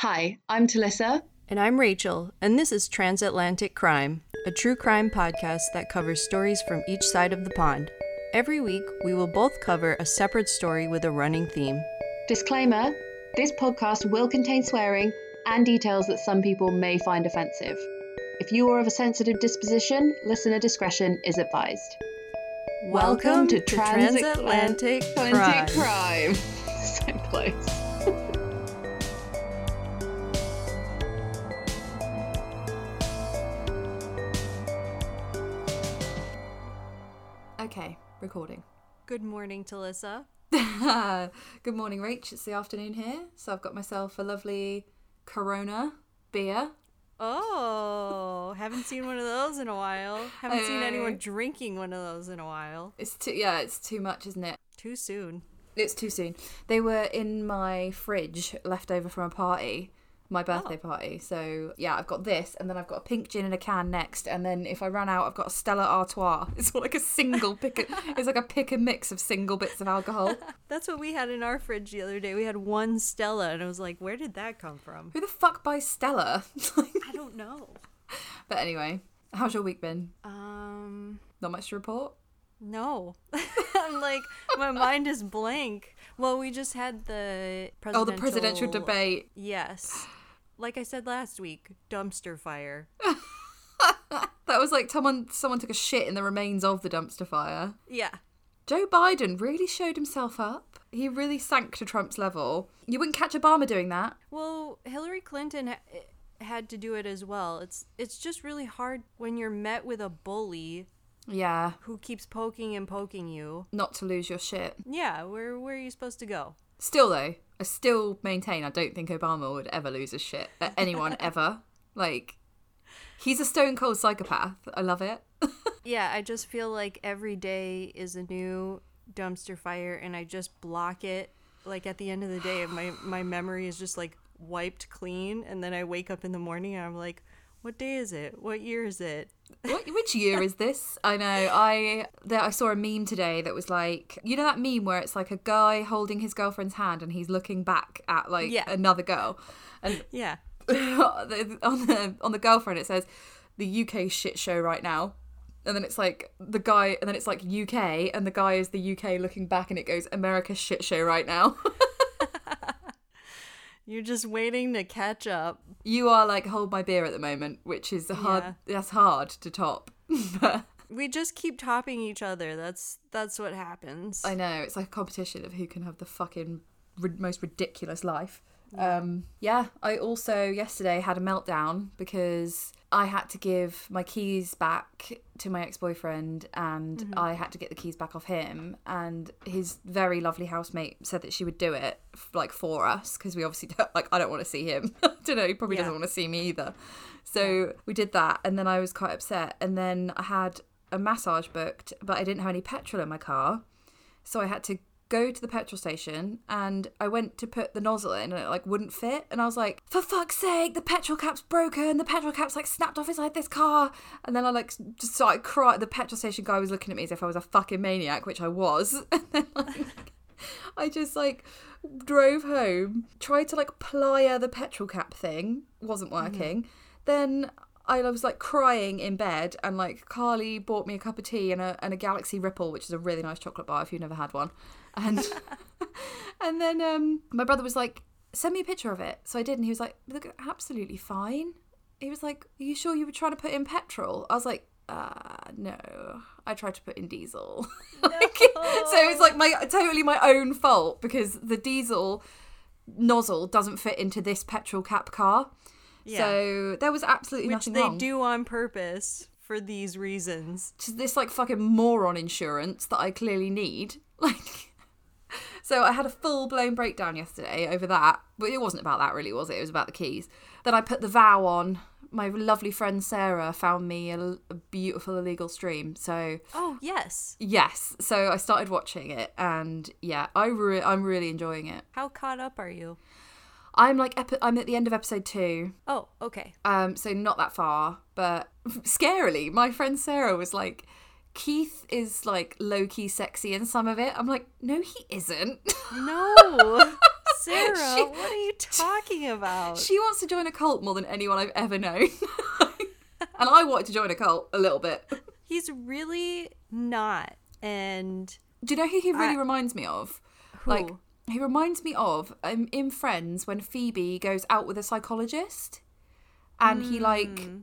Hi, I'm Talissa. And I'm Rachel, and this is Transatlantic Crime, a true crime podcast that covers stories from each side of the pond. Every week, we will both cover a separate story with a running theme. Disclaimer this podcast will contain swearing and details that some people may find offensive. If you are of a sensitive disposition, listener discretion is advised. Welcome, to, Transatlantic Crime. Crime. so close. Recording. Good morning, Talissa. Good morning, Rach. It's the afternoon here, so I've got myself a lovely Corona beer. Oh, haven't seen one of those in a while. Haven't seen anyone drinking one of those in a while. It's too yeah, it's too much, isn't it? Too soon. It's too soon. They were in my fridge, left over from a party, my birthday party. So yeah, I've got this, and then I've got a pink gin in a can next, and then if I run out, I've got a Stella Artois. It's like a single pick. it's like a pick and mix of single bits of alcohol. That's what we had in our fridge the other day. We had one Stella, and I was like, where did that come from? Who the fuck buys Stella? I don't know. but anyway, how's your week been? Um, Not much to report. no. I'm like, my mind is blank. Well, we just had the Oh, the presidential debate. Yes. Like I said last week, dumpster fire. That was like someone someone took a shit in the remains of the dumpster fire. Yeah. Joe Biden really showed himself up. He really sank to Trump's level. You wouldn't catch Obama doing that. Well, Hillary Clinton ha- had to do it as well. It's it's just really hard when you're met with a bully Yeah, who keeps poking and poking you. not to lose your shit. Yeah, where where are you supposed to go? Still though, I still maintain I don't think Obama would ever lose his shit at anyone ever. Like he's a stone cold psychopath. I love it. Yeah, I just feel like every day is a new dumpster fire and I just block it. Like at the end of the day, my my memory is just like wiped clean and then I wake up in the morning and I'm like, what day is it? What year is it? What, which year is this? I know. I there, I saw a meme today that was like, you know that meme where it's like a guy holding his girlfriend's hand and he's looking back at like Yeah. another girl, and Yeah. on the on the girlfriend it says the UK shit show right now. And then it's like the guy, and then it's like UK, and the guy is the UK looking back, and it goes America shit show right now. You're just waiting to catch up. you are like hold my beer at the moment, which is hard. Yeah. That's hard to top. We just keep topping each other. That's that's what happens. I know it's like a competition of who can have the fucking most ridiculous life. Um, yeah, I also yesterday had a meltdown because I had to give my keys back to my ex boyfriend and I had to get the keys back off him. And his very lovely housemate said that she would do it like for us because we obviously don't, like, I don't want to see him. I don't know, he probably Yeah. doesn't want to see me either. So we did that. And then I was quite upset. And then I had a massage booked, but I didn't have any petrol in my car. So I had to go to the petrol station and I went to put the nozzle in and it like wouldn't fit. And I was like, for fuck's sake, the petrol cap's broken. The petrol cap's like snapped off inside this car. And then I like just started crying. The petrol station guy was looking at me as if I was a fucking maniac, which I was. And then like, I just like drove home, tried to like plier the petrol cap thing, wasn't mm-hmm. working. Then I was like crying in bed, and like Carly bought me a cup of tea and a and a Galaxy Ripple, which is a really nice chocolate bar if you've never had one. And and then um, my brother was like, "Send me a picture of it." So I did, and he was like, "Look, absolutely fine." He was like, "Are you sure you were trying to put in petrol?" I was like, uh, no, I tried to put in diesel. Like, so it's like my totally my own fault because the diesel nozzle doesn't fit into this petrol cap car. Yeah. So there was absolutely Which nothing they wrong. do on purpose for these reasons. Just this like fucking moron insurance that I clearly need. Like So I had a full blown breakdown yesterday over that. But it wasn't about that really, was it? It was about the keys. Then I put the vow on. My lovely friend Sarah found me a, a beautiful illegal stream. So Oh yes. yes, so I started watching it, and yeah, I re- I'm really enjoying it. How caught up are you? I'm like epi- I'm at the end of episode two, Oh, okay. um, so not that far. But scarily, my friend Sarah was like, "Keith is like low key sexy in some of it." I'm like, "No, he isn't." No. Sarah, She- what are you talking about? She wants to join a cult more than anyone I've ever known. and I wanted to join a cult a little bit. He's really not. And Do you know who he really I- reminds me of? Who? Like he reminds me of um, in Friends when Phoebe goes out with a psychologist, and he like Hmm.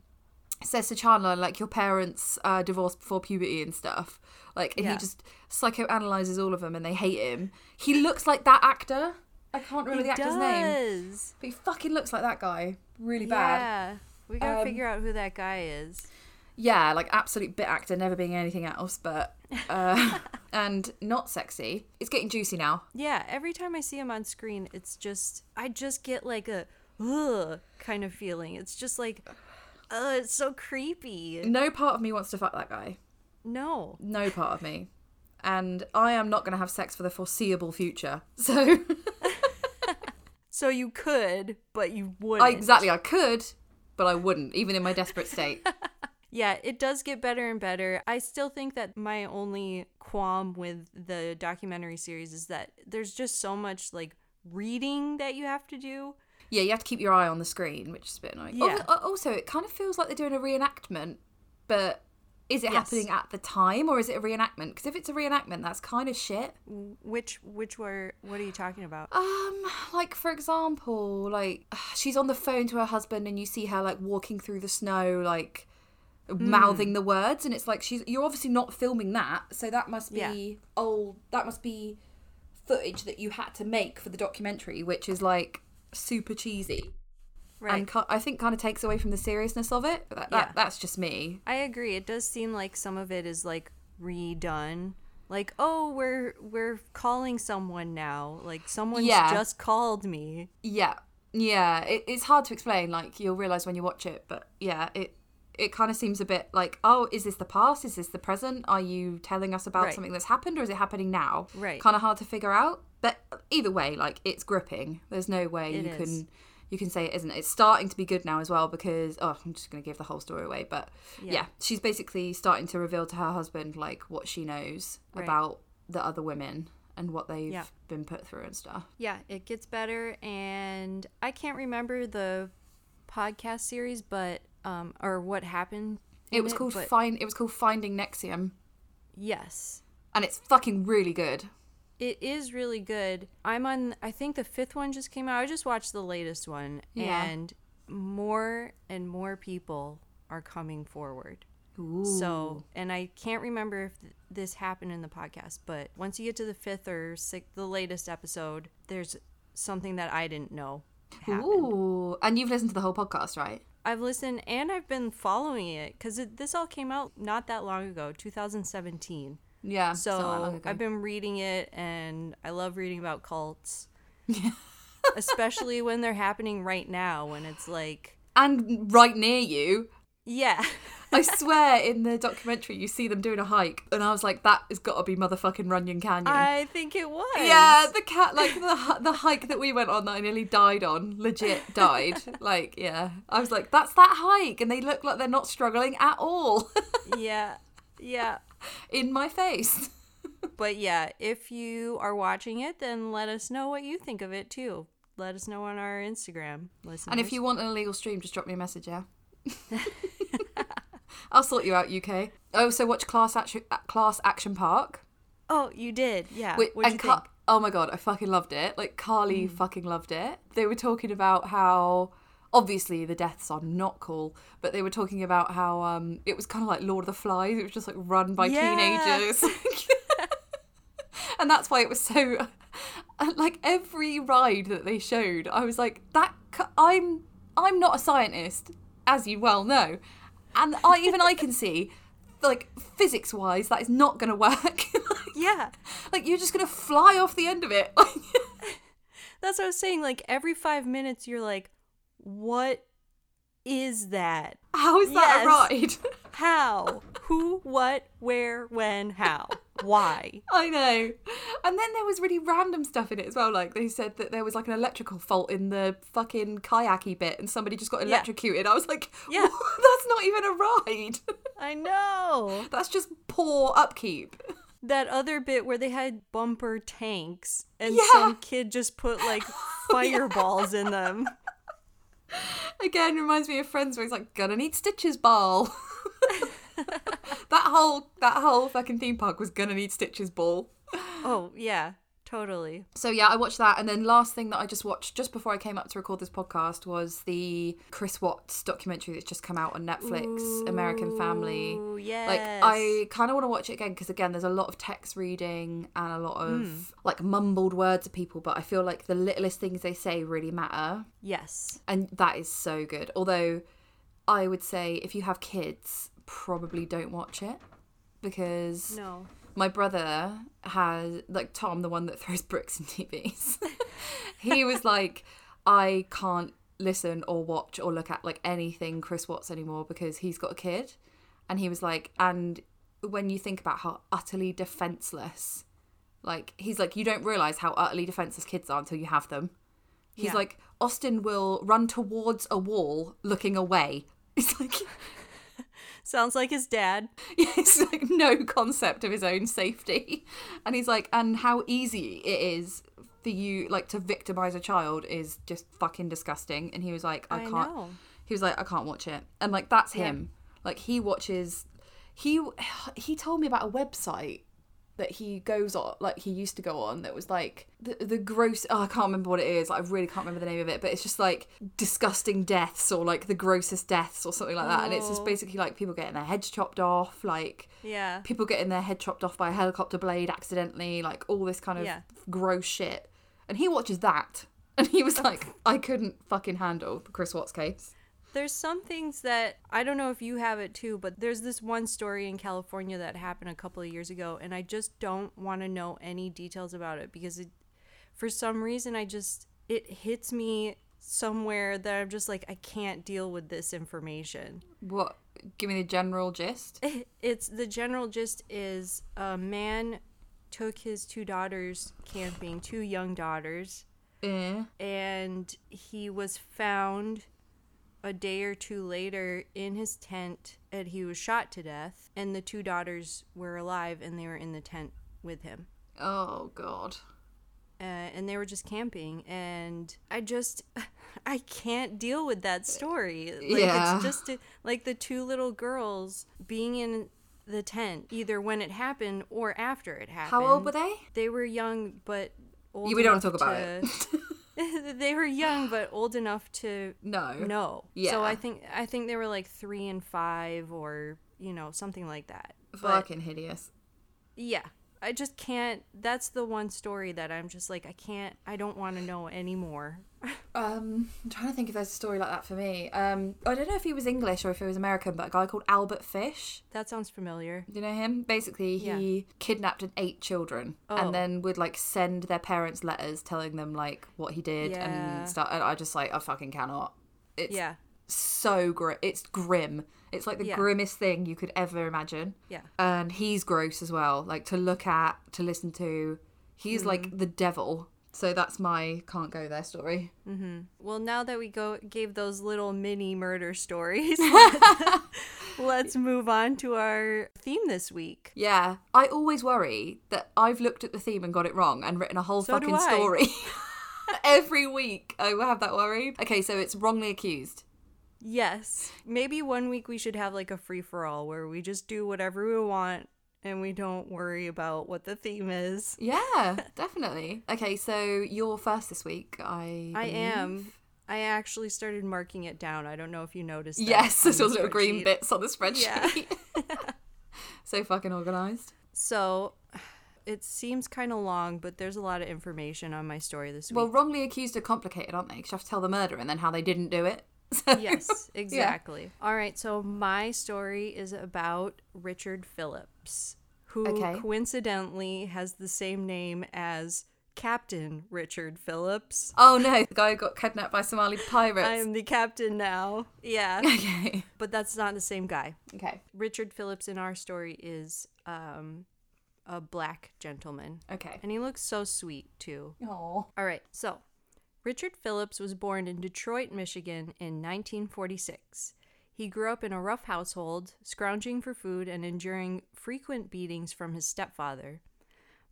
says to Chandler like your parents uh, divorced before puberty and stuff. Like and Yeah. he just psychoanalyzes all of them and they hate him. He looks like that actor. I can't remember he the actor's name, but he fucking looks like that guy. Really bad. Yeah. We gotta Um, figure out who that guy is. Yeah, like absolute bit actor, never being anything else, but uh, and not sexy. It's getting juicy now. Yeah, every time I see him on screen, it's just I just get like a ugh kind of feeling. It's just like uh it's so creepy. No part of me wants to fuck that guy. No. No part of me. And I am not going to have sex for the foreseeable future. So, So you could, but you wouldn't. exactly, I could, but I wouldn't, even in my desperate state. Yeah, it does get better and better. I still think that my only qualm with the documentary series is that there's just so much like reading that you have to do. yeah, you have to keep your eye on the screen, which is a bit annoying. Yeah. Also, it kind of feels like they're doing a reenactment, but is it Yes. happening at the time or is it a reenactment? Because if it's a reenactment, that's kind of shit. Which which were what are you talking about? Um, like for example, like she's on the phone to her husband, and you see her like walking through the snow, like mouthing hmm. the words, and it's like she's you're obviously not filming that, so that must be Yeah. old. That must be footage that you had to make for the documentary, which is like super cheesy Right. and I think kind of takes away from the seriousness of it. But that, that Yeah. that's just me. I agree. It does seem like some of it is like redone. Like, oh, we're we're calling someone now. Like someone's Yeah. just called me. Yeah, yeah. It, it's hard to explain. Like you'll realize when you watch it, but yeah, it it kind of seems a bit like, oh, is this the past? Is this the present? Are you telling us about Right. something that's happened, or is it happening now? Right. Kind of hard to figure out. But either way, like it's gripping. There's no way It you is. can you can say it isn't. It's starting to be good now as well because oh, I'm just gonna give the whole story away. But yeah, Yeah. she's basically starting to reveal to her husband like what she knows Right. about the other women and what they've Yeah. been put through and stuff. Yeah, it gets better and I can't remember the podcast series but um or what happened. It was called but find. It was called Finding NXIVM. yes. and it's fucking really good. It is really good. I'm on I think the fifth one just came out. I just watched the latest one Yeah. and more and more people are coming forward. Ooh. So, and I can't remember if th- this happened in the podcast, but once you get to the fifth or sixth, the latest episode, there's something that I didn't know happened. Ooh, and you've listened to the whole podcast, right? I've listened and I've been following it because this all came out not that long ago, 2017. Yeah. it's not that long So. I've been reading it and I love reading about cults. Especially when they're happening right now, when it's like, and right near you. Yeah. I swear, in the documentary, you see them doing a hike, and I was like, "That has got to be motherfucking Runyon Canyon." I think it was. yeah, the cat, like the the hike that we went on that I nearly died on, legit died. like, yeah, I was like, "That's that hike," and they look like they're not struggling at all Yeah. Yeah. in my face. But yeah, if you are watching it, then let us know what you think of it too. Let us know on our Instagram. Listeners. And if you want an illegal stream, just drop me a message, yeah. I'll sort you out, UK. Oh, so watch Class Action, Class Action Park. oh, you did, yeah. Wait, and? Ca- oh my god, I fucking loved it. Like Carly fucking loved it. They were talking about how obviously the deaths are not cool, but they were talking about how um it was kind of like Lord of the Flies. It was just like run by Yeah. teenagers. and that's why it was so like every ride that they showed, I was like that I'm I'm not a scientist as you well know. And I even I can see like physics wise that is not going to work. Yeah. Like you're just gonna fly off the end of it. That's what I was saying. Like every five minutes, you're like, what is that? How is that a ride? How? Who? What? Where? When? How? Why? I know. And then there was really random stuff in it as well. Like they said that there was like an electrical fault in the fucking kayaky bit, and somebody just got Yeah. electrocuted. I was like, Yeah. that's not even a ride. I know. that's just poor upkeep. That other bit where they had bumper tanks and Yeah. some kid just put like fireballs in them. Again, reminds me of Friends where he's like, "Gonna need stitches, ball." that whole that whole fucking theme park was gonna need stitches, ball. Oh, yeah, totally. So yeah, I watched that, and then last thing that I just watched just before I came up to record this podcast was the Chris Watts documentary that's just come out on Netflix, American Family. Ooh, yes. Like I kind of want to watch it again because again, there's a lot of text reading and a lot of hmm. like mumbled words of people, but I feel like the littlest things they say really matter, Yes. and that is so good. Although I would say if you have kids, probably don't watch it because No. My brother has like Tom, the one that throws bricks in TVs. he was like, I can't listen or watch or look at like anything Chris Watts anymore because he's got a kid, and he was like, and when you think about how utterly defenseless, like he's like, you don't realize how utterly defenseless kids are until you have them. He's Yeah. like, Austin will run towards a wall looking away. It's like. Sounds like his dad. Yeah, it's like no concept of his own safety. And he's like, and how easy it is for you like to victimize a child is just fucking disgusting. And he was like, I, I can't know. he was like, I can't watch it. And like that's Yeah. him. Like he watches he he told me about a website that he goes on like he used to go on that was like the, the gross oh, I can't remember what it is. Like, I really can't remember the name of it but it's just like disgusting deaths or like the grossest deaths or something like that. And it's just basically like people getting their heads chopped off like Yeah. people getting their head chopped off by a helicopter blade accidentally like all this kind of Yeah. gross shit. And he watches that. And he was like I couldn't fucking handle the Chris Watts case There's some things that I don't know if you have it too, but there's this one story in California that happened a couple of years ago, and I just don't want to know any details about it because it, for some reason, I just it hits me somewhere that I'm just like I can't deal with this information. What? Give me the general gist. It's the general gist is a man took his two daughters camping, two young daughters, Eh. and he was found a day or two later in his tent and he was shot to death and the two daughters were alive and they were in the tent with him Oh God. uh, and they were just camping and i just i can't deal with that story like Yeah. it's just a, like the two little girls being in the tent either when it happened or after it happened How old were they? they were young but old we don't talk about to- it. they were young but old enough to No. know. Yeah. So I think I think they were like three and five, or you know something like that. But Fucking hideous. yeah, I just can't. That's the one story that I'm just like I can't. I don't want to know anymore. Um, I'm trying to think if there's a story like that for me. Um, I don't know if he was English or if he was American, but a guy called Albert Fish. That sounds familiar. Do you know him? Basically, he kidnapped and ate children, Oh. and then would like send their parents letters telling them like what he did Yeah. and stuff. And I just like I fucking cannot. It's Yeah, so grim. It's grim. It's like the Yeah. grimmest thing you could ever imagine. yeah, and he's gross as well like to look at to listen to. He's Hmm. like the devil. So that's my can't go there story. Well, now that we go gave those little mini murder stories, let's move on to our theme this week. yeah. I always worry that i've looked at the theme and got it wrong and written a whole So fucking story. Every week i will have that worry okay so it's wrongly accused Yes. Maybe one week we should have like a free for all where we just do whatever we want and we don't worry about what the theme is. yeah definitely okay so you're first this week i I believe. am. I actually started marking it down. I don't know if you noticed. that yes there's the all little green bits on the spreadsheet Yeah. so fucking organized So it seems kind of long, but there's a lot of information on my story this week. well wrongly accused are complicated aren't they because you have to tell the murder and then how they didn't do it So- yes, exactly. All right, so my story is about Richard Phillips, who Okay. coincidentally has the same name as Captain Richard Phillips. Oh no, the guy who got kidnapped by Somali pirates. I am the captain now. Yeah, Okay. but that's not the same guy. Okay. Richard Phillips in our story is um, a black gentleman, Okay. and he looks so sweet too. Oh. All right, so Richard Phillips was born in Detroit, Michigan in 1946. He grew up in a rough household, scrounging for food and enduring frequent beatings from his stepfather.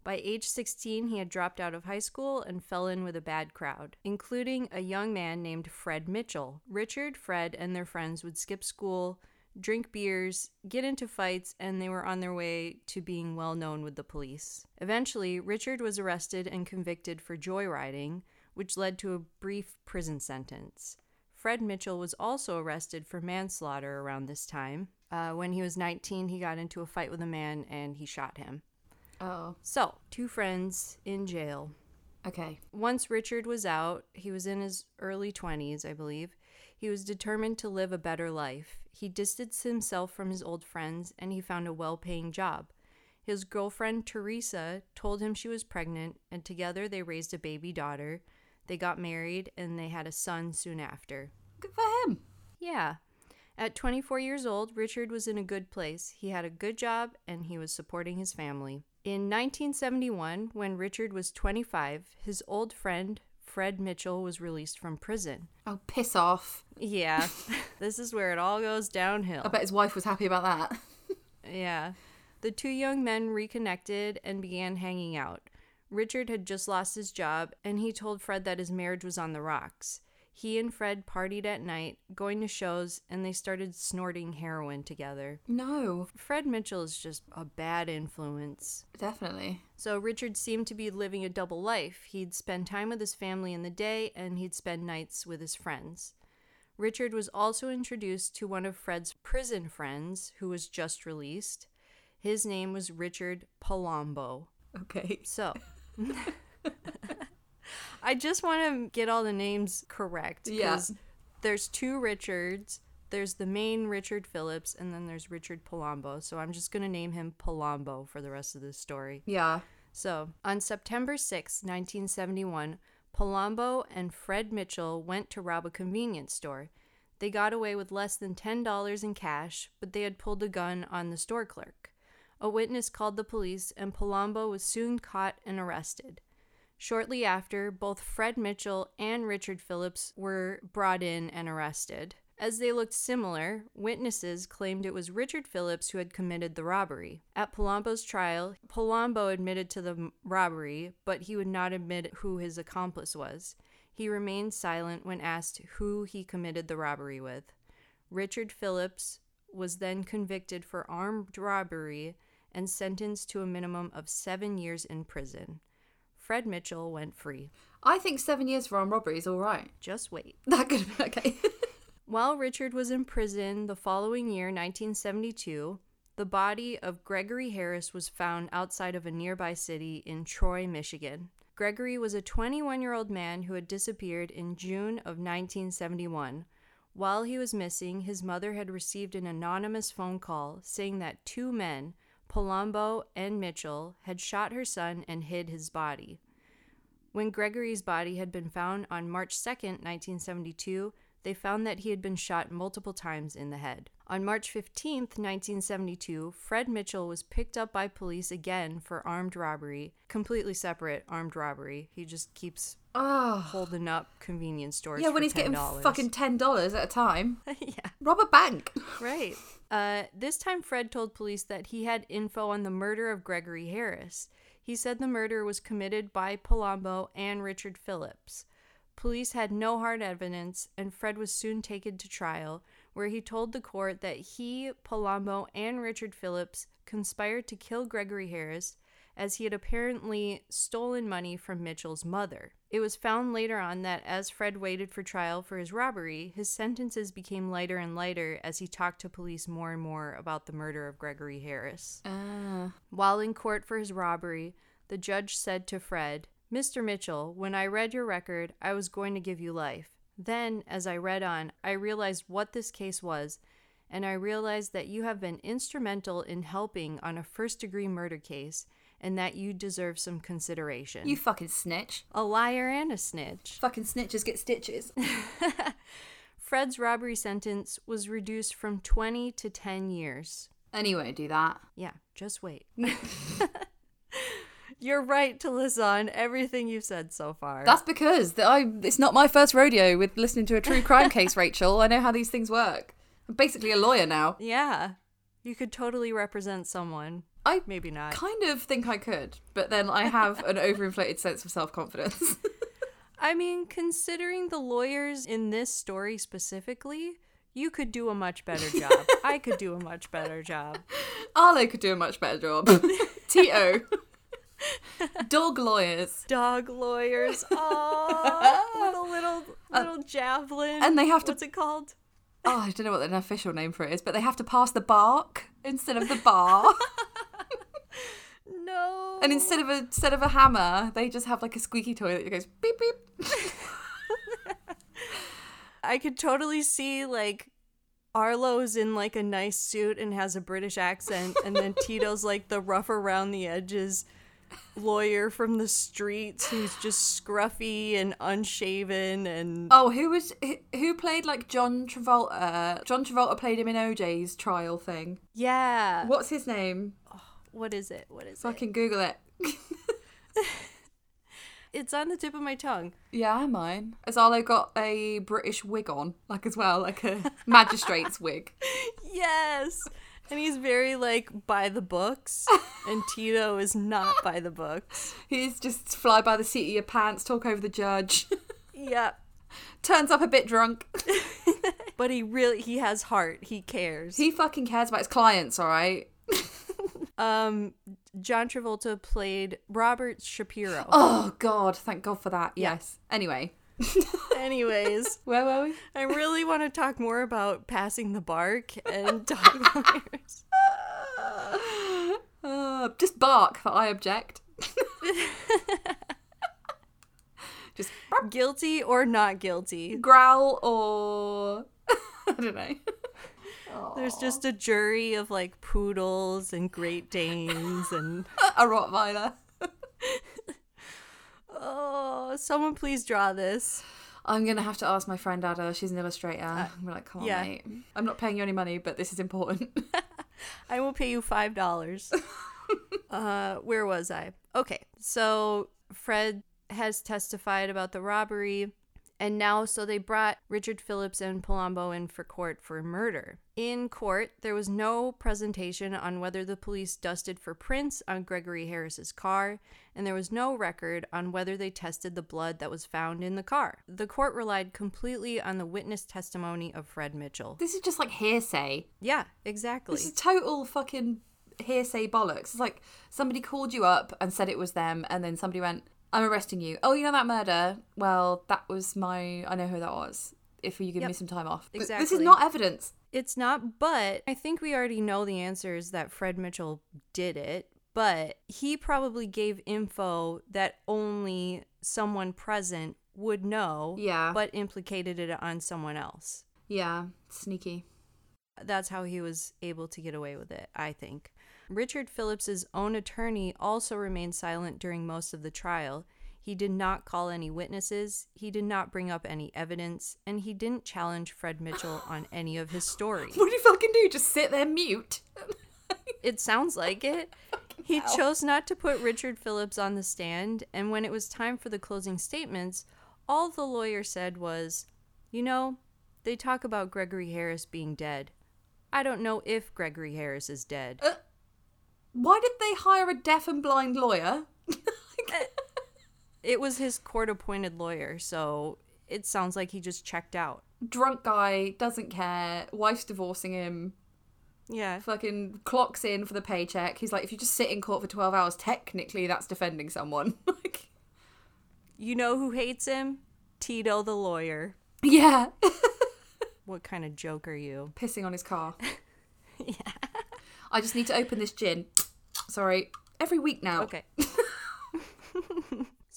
By age 16, he had dropped out of high school and fell in with a bad crowd, including a young man named Fred Mitchell. Richard, Fred, and their friends would skip school, drink beers, get into fights, and they were on their way to being well known with the police. Eventually, Richard was arrested and convicted for joyriding, which led to a brief prison sentence. Fred Mitchell was also arrested for manslaughter around this time. Uh, when he was 19, he got into a fight with a man and he shot him. Oh, So, two friends in jail. okay. Once Richard was out, he was in his early 20s, I believe. He was determined to live a better life. He distanced himself from his old friends and he found a well paying job. His girlfriend, Teresa, told him she was pregnant, and together they raised a baby daughter. They got married and they had a son soon after. Good for him. Yeah. At 24 years old, Richard was in a good place. He had a good job and he was supporting his family. In 1971, when Richard was 25, his old friend, Fred Mitchell, was released from prison. Oh, piss off. Yeah, this is where it all goes downhill. I bet his wife was happy about that. Yeah. The two young men reconnected and began hanging out. Richard had just lost his job, and he told Fred that his marriage was on the rocks. He and Fred partied at night, going to shows, and they started snorting heroin together. no, Fred Mitchell is just a bad influence. definitely. So Richard seemed to be living a double life. He'd spend time with his family in the day, and he'd spend nights with his friends. Richard was also introduced to one of Fred's prison friends who was just released. His name was Richard Palombo. Okay. So, I just want to get all the names correct Yeah. there's two Richards. There's the main Richard Phillips, and then there's Richard Palombo. So I'm just going to name him Palombo for the rest of this story. Yeah. So, on September 6, 1971, Palombo and Fred Mitchell went to rob a convenience store. They got away with less than $10 in cash, but they had pulled a gun on the store clerk. A witness called the police, and Palombo was soon caught and arrested. Shortly after, both Fred Mitchell and Richard Phillips were brought in and arrested. As they looked similar, witnesses claimed it was Richard Phillips who had committed the robbery. At Palombo's trial, Palombo admitted to the robbery, but he would not admit who his accomplice was. He remained silent when asked who he committed the robbery with. Richard Phillips was then convicted for armed robbery and sentenced to a minimum of seven years in prison. Fred Mitchell went free. I think seven years for armed robbery is all right. Just wait. That could be okay. While Richard was in prison the following year, 1972, the body of Gregory Harris was found outside of a nearby city in Troy, Michigan. Gregory was a 21 year old man who had disappeared in June of 1971. While he was missing, his mother had received an anonymous phone call saying that two men, Palombo and Mitchell, had shot her son and hid his body. When Gregory's body had been found on March 2nd, 1972, they found that he had been shot multiple times in the head. On March 15th, 1972, Fred Mitchell was picked up by police again for armed robbery, completely separate armed robbery. He just keeps oh. holding up convenience stores. Yeah, when he's getting $10. fucking $10 at a time. yeah. Rob a bank. Right. Uh, this time, Fred told police that he had info on the murder of Gregory Harris. He said the murder was committed by Palombo and Richard Phillips. Police had no hard evidence, and Fred was soon taken to trial, where he told the court that he, Palombo, and Richard Phillips conspired to kill Gregory Harris as he had apparently stolen money from Mitchell's mother. It was found later on that as Fred waited for trial for his robbery, his sentences became lighter and lighter as he talked to police more and more about the murder of Gregory Harris. Ah. While in court for his robbery, the judge said to Fred, Mr. Mitchell, when I read your record, I was going to give you life. Then, as I read on, I realized what this case was, and I realized that you have been instrumental in helping on a first degree murder case and that you deserve some consideration. You fucking snitch. a liar and a snitch. Fucking snitches get stitches. Fred's robbery sentence was reduced from 20 to 10 years. anyway, do that. Yeah, just wait. You're right to listen on everything you've said so far. That's because I it's not my first rodeo with listening to a true crime case, Rachel. I know how these things work. I'm basically a lawyer now. yeah. You could totally represent someone. I Maybe not. kind of think I could, but then I have an overinflated sense of self confidence. I mean, considering the lawyers in this story specifically, you could do a much better job. I could do a much better job. Arlo could do a much better job. T.O. Dog lawyers. Dog lawyers. Oh, with a little uh, little javelin. and they have to- What's it called? Oh, I don't know what an official name for it is, but they have to pass the bark instead of the bar. No. and instead of a instead of a hammer, they just have like a squeaky toy that goes beep beep. I could totally see like Arlo's in like a nice suit and has a British accent, and then Tito's like the rough around the edges lawyer from the streets who's just scruffy and unshaven and Oh, who was who- who played like John Travolta? John Travolta played him in OJ's trial thing. yeah. What's his name? Oh. What is it? What is it? Fucking Google it. It's on the tip of my tongue. Yeah, mine. Has Arlo got a British wig on, like as well, like a magistrate's wig? Yes. And he's very like by the books, and Tito is not by the books. He's just fly by the seat of your pants, talk over the judge. Yep. Turns up a bit drunk. But he really he has heart. He cares. He fucking cares about his clients, all right? Um John Travolta played Robert Shapiro. Oh God, thank God for that. Yes. Anyway, Anyways, where were we? I really want to talk more about passing the bark and dog lawyers. Uh, just bark that I object. just Guilty or not guilty? growl or I don't know. There's just a jury of like poodles and Great Danes and a Rottweiler. oh, someone please draw this. I'm gonna have to ask my friend Ada. She's an illustrator. I'm like, come on, yeah. mate. I'm not paying you any money, but this is important. I will pay you five dollars. uh, where was I? Okay, so Fred has testified about the robbery, and now so they brought Richard Phillips and Palombo in for court for murder. In court, there was no presentation on whether the police dusted for prints on Gregory Harris's car, and there was no record on whether they tested the blood that was found in the car. The court relied completely on the witness testimony of Fred Mitchell. this is just like hearsay. Yeah, exactly. This is total fucking hearsay bollocks. It's like somebody called you up and said it was them, and then somebody went, "I'm arresting you." Oh, you know that murder? Well, that was my. I know who that was. If you give me some time off, Th- This is not evidence. It's not, but I think we already know the answer is that Fred Mitchell did it, but he probably gave info that only someone present would know, Yeah. but implicated it on someone else. Yeah, sneaky. That's how he was able to get away with it, I think. Richard Phillips's own attorney also remained silent during most of the trial. He did not call any witnesses, he did not bring up any evidence, and he didn't challenge Fred Mitchell on any of his story. What do you fucking do? Just sit there mute? It sounds like it. He chose not to put Richard Phillips on the stand, and when it was time for the closing statements, all the lawyer said was, You know, they talk about Gregory Harris being dead. I don't know if Gregory Harris is dead. Uh, Why did they hire a deaf and blind lawyer? It was his court appointed lawyer, so it sounds like he just checked out. Drunk guy doesn't care. Wife's divorcing him. Yeah. Fucking clocks in for the paycheck. He's like, if you just sit in court for twelve hours, technically that's defending someone. like, You know who hates him? Tito the lawyer. yeah, What kind of joke are you? pissing on his car. yeah. I just need to open this gin. Sorry. Every week now. Okay.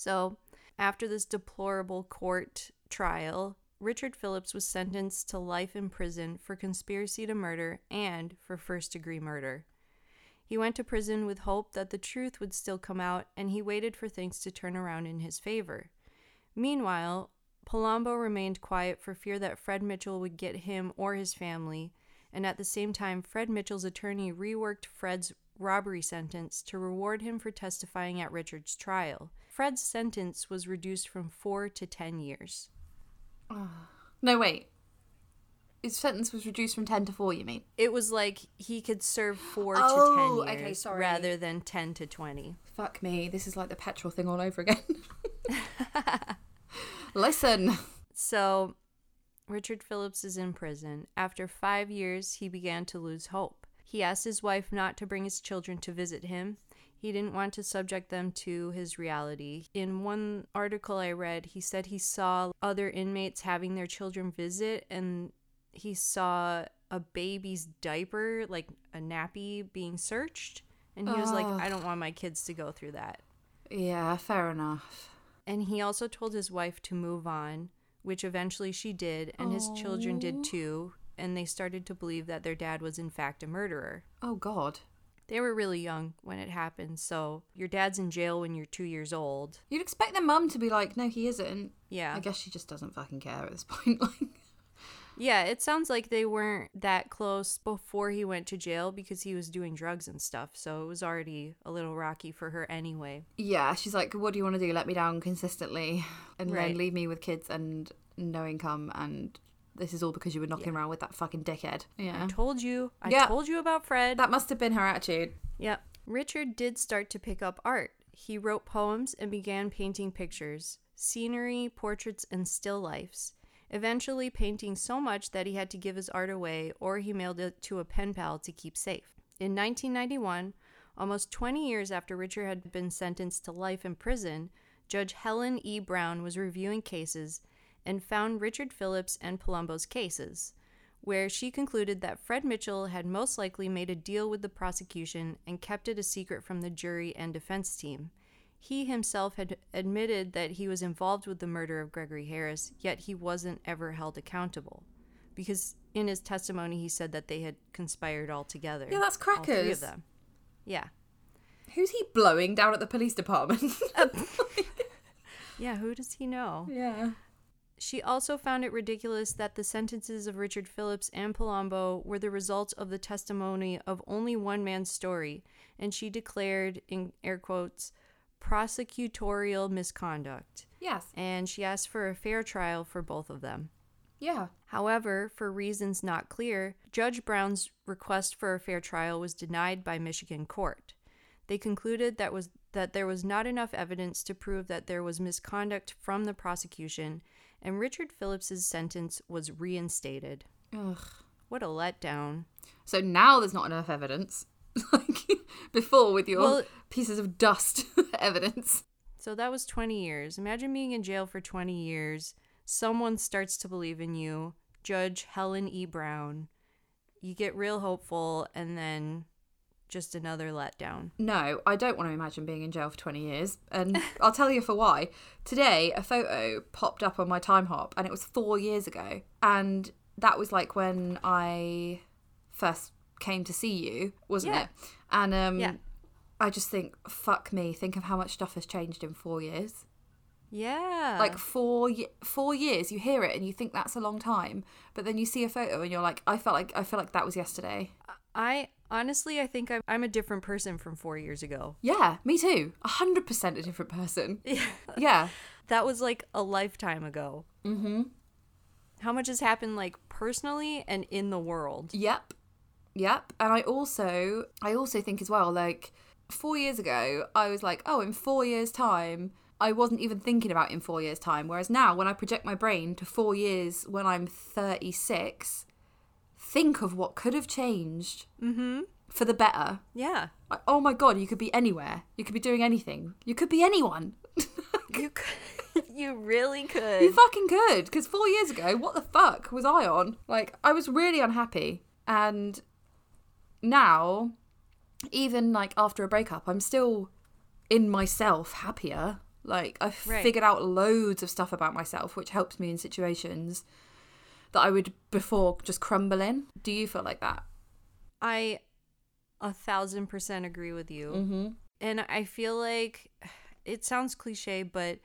So, after this deplorable court trial, Richard Phillips was sentenced to life in prison for conspiracy to murder and for first degree murder. He went to prison with hope that the truth would still come out, and he waited for things to turn around in his favor. Meanwhile, Palombo remained quiet for fear that Fred Mitchell would get him or his family, and at the same time, Fred Mitchell's attorney reworked Fred's robbery sentence to reward him for testifying at Richard's trial. Fred's sentence was reduced from four to ten years. No, wait. his sentence was reduced from 10 to 4, you mean? It was like he could serve four Oh, to ten okay, years sorry. rather than ten to twenty. Fuck me. This is like the petrol thing all over again. Listen. So, Richard Phillips is in prison. After five years, he began to lose hope. He asked his wife not to bring his children to visit him. He didn't want to subject them to his reality. In one article I read, he said he saw other inmates having their children visit and he saw a baby's diaper, like a nappy, being searched. And he was like, Ugh. I don't want my kids to go through that. Yeah, fair enough. And he also told his wife to move on, which eventually she did, and his children did too. And they started to believe that their dad was, in fact, a murderer. Oh, God. They were really young when it happened, so your dad's in jail when you're two years old. You'd expect their mum to be like, no, he isn't. Yeah. I guess she just doesn't fucking care at this point. Like, Yeah, it sounds like they weren't that close before he went to jail because he was doing drugs and stuff, so it was already a little rocky for her anyway. yeah, she's like, what do you want to do? Let me down consistently and Right. then leave me with kids and no income and this is all because you were knocking around with that fucking dickhead. Yeah. I told you. I Yeah. told you about Fred. That must have been her attitude. Yep. Richard did start to pick up art. He wrote poems and began painting pictures, scenery, portraits, and still lifes. Eventually, painting so much that he had to give his art away or he mailed it to a pen pal to keep safe. In 1991, almost 20 years after Richard had been sentenced to life in prison, Judge Helen E. Brown was reviewing cases and found Richard Phillips and Palombo's cases where she concluded that Fred Mitchell had most likely made a deal with the prosecution and kept it a secret from the jury and defense team. He himself had admitted that he was involved with the murder of Gregory Harris, yet he wasn't ever held accountable. Because in his testimony, he said that they had conspired all together. Yeah, that's crackers. all three of them. Yeah. Who's he blowing down at the police department? Uh, yeah, who does he know? yeah. She also found it ridiculous that the sentences of Richard Phillips and Palombo were the result of the testimony of only one man's story, and she declared, in air quotes, prosecutorial misconduct. Yes. And she asked for a fair trial for both of them. Yeah. However, for reasons not clear, Judge Brown's request for a fair trial was denied by Michigan court. They concluded that was that there was not enough evidence to prove that there was misconduct from the prosecution, and Richard Phillips's sentence was reinstated. Ugh. What a letdown. So now there's not enough evidence. like before with your Well- pieces of dust evidence. So that was 20 years. Imagine being in jail for 20 years. Someone starts to believe in you. Judge Helen E. Brown. You get real hopeful, and then just another letdown. No, I don't want to imagine being in jail for 20 years. And I'll tell you for why. Today, a photo popped up on my Timehop, and it was four years ago. And that was like when I first came to see you, wasn't Yeah. it? And um, Yeah. I just think, fuck me, think of how much stuff has changed in four years. Yeah. like four four years you hear it and you think that's a long time but then you see a photo and you're like i felt like i feel like that was yesterday I honestly, I think I'm, I'm a different person from four years ago. yeah me too 100% a different person Yeah. yeah That was like a lifetime ago. mm-hmm How much has happened, like personally and in the world? yep yep and i also i also think as well like four years ago i was like oh in four years time i wasn't even thinking about in four years time whereas now when i project my brain to four years when i'm 36 think of what could have changed Mm-hmm. for the better Yeah. Like, oh my god, you could be anywhere. You could be doing anything. You could be anyone. You could, you really could. you fucking could. Because four years ago, what the fuck was I on? Like, I was really unhappy. And now, even like after a breakup, I'm still in myself happier. Like, I've Right. figured out loads of stuff about myself, which helps me in situations that I would before just crumble in. Do you feel like that? I a thousand percent agree with you. Mm-hmm. And I feel like it sounds cliche, but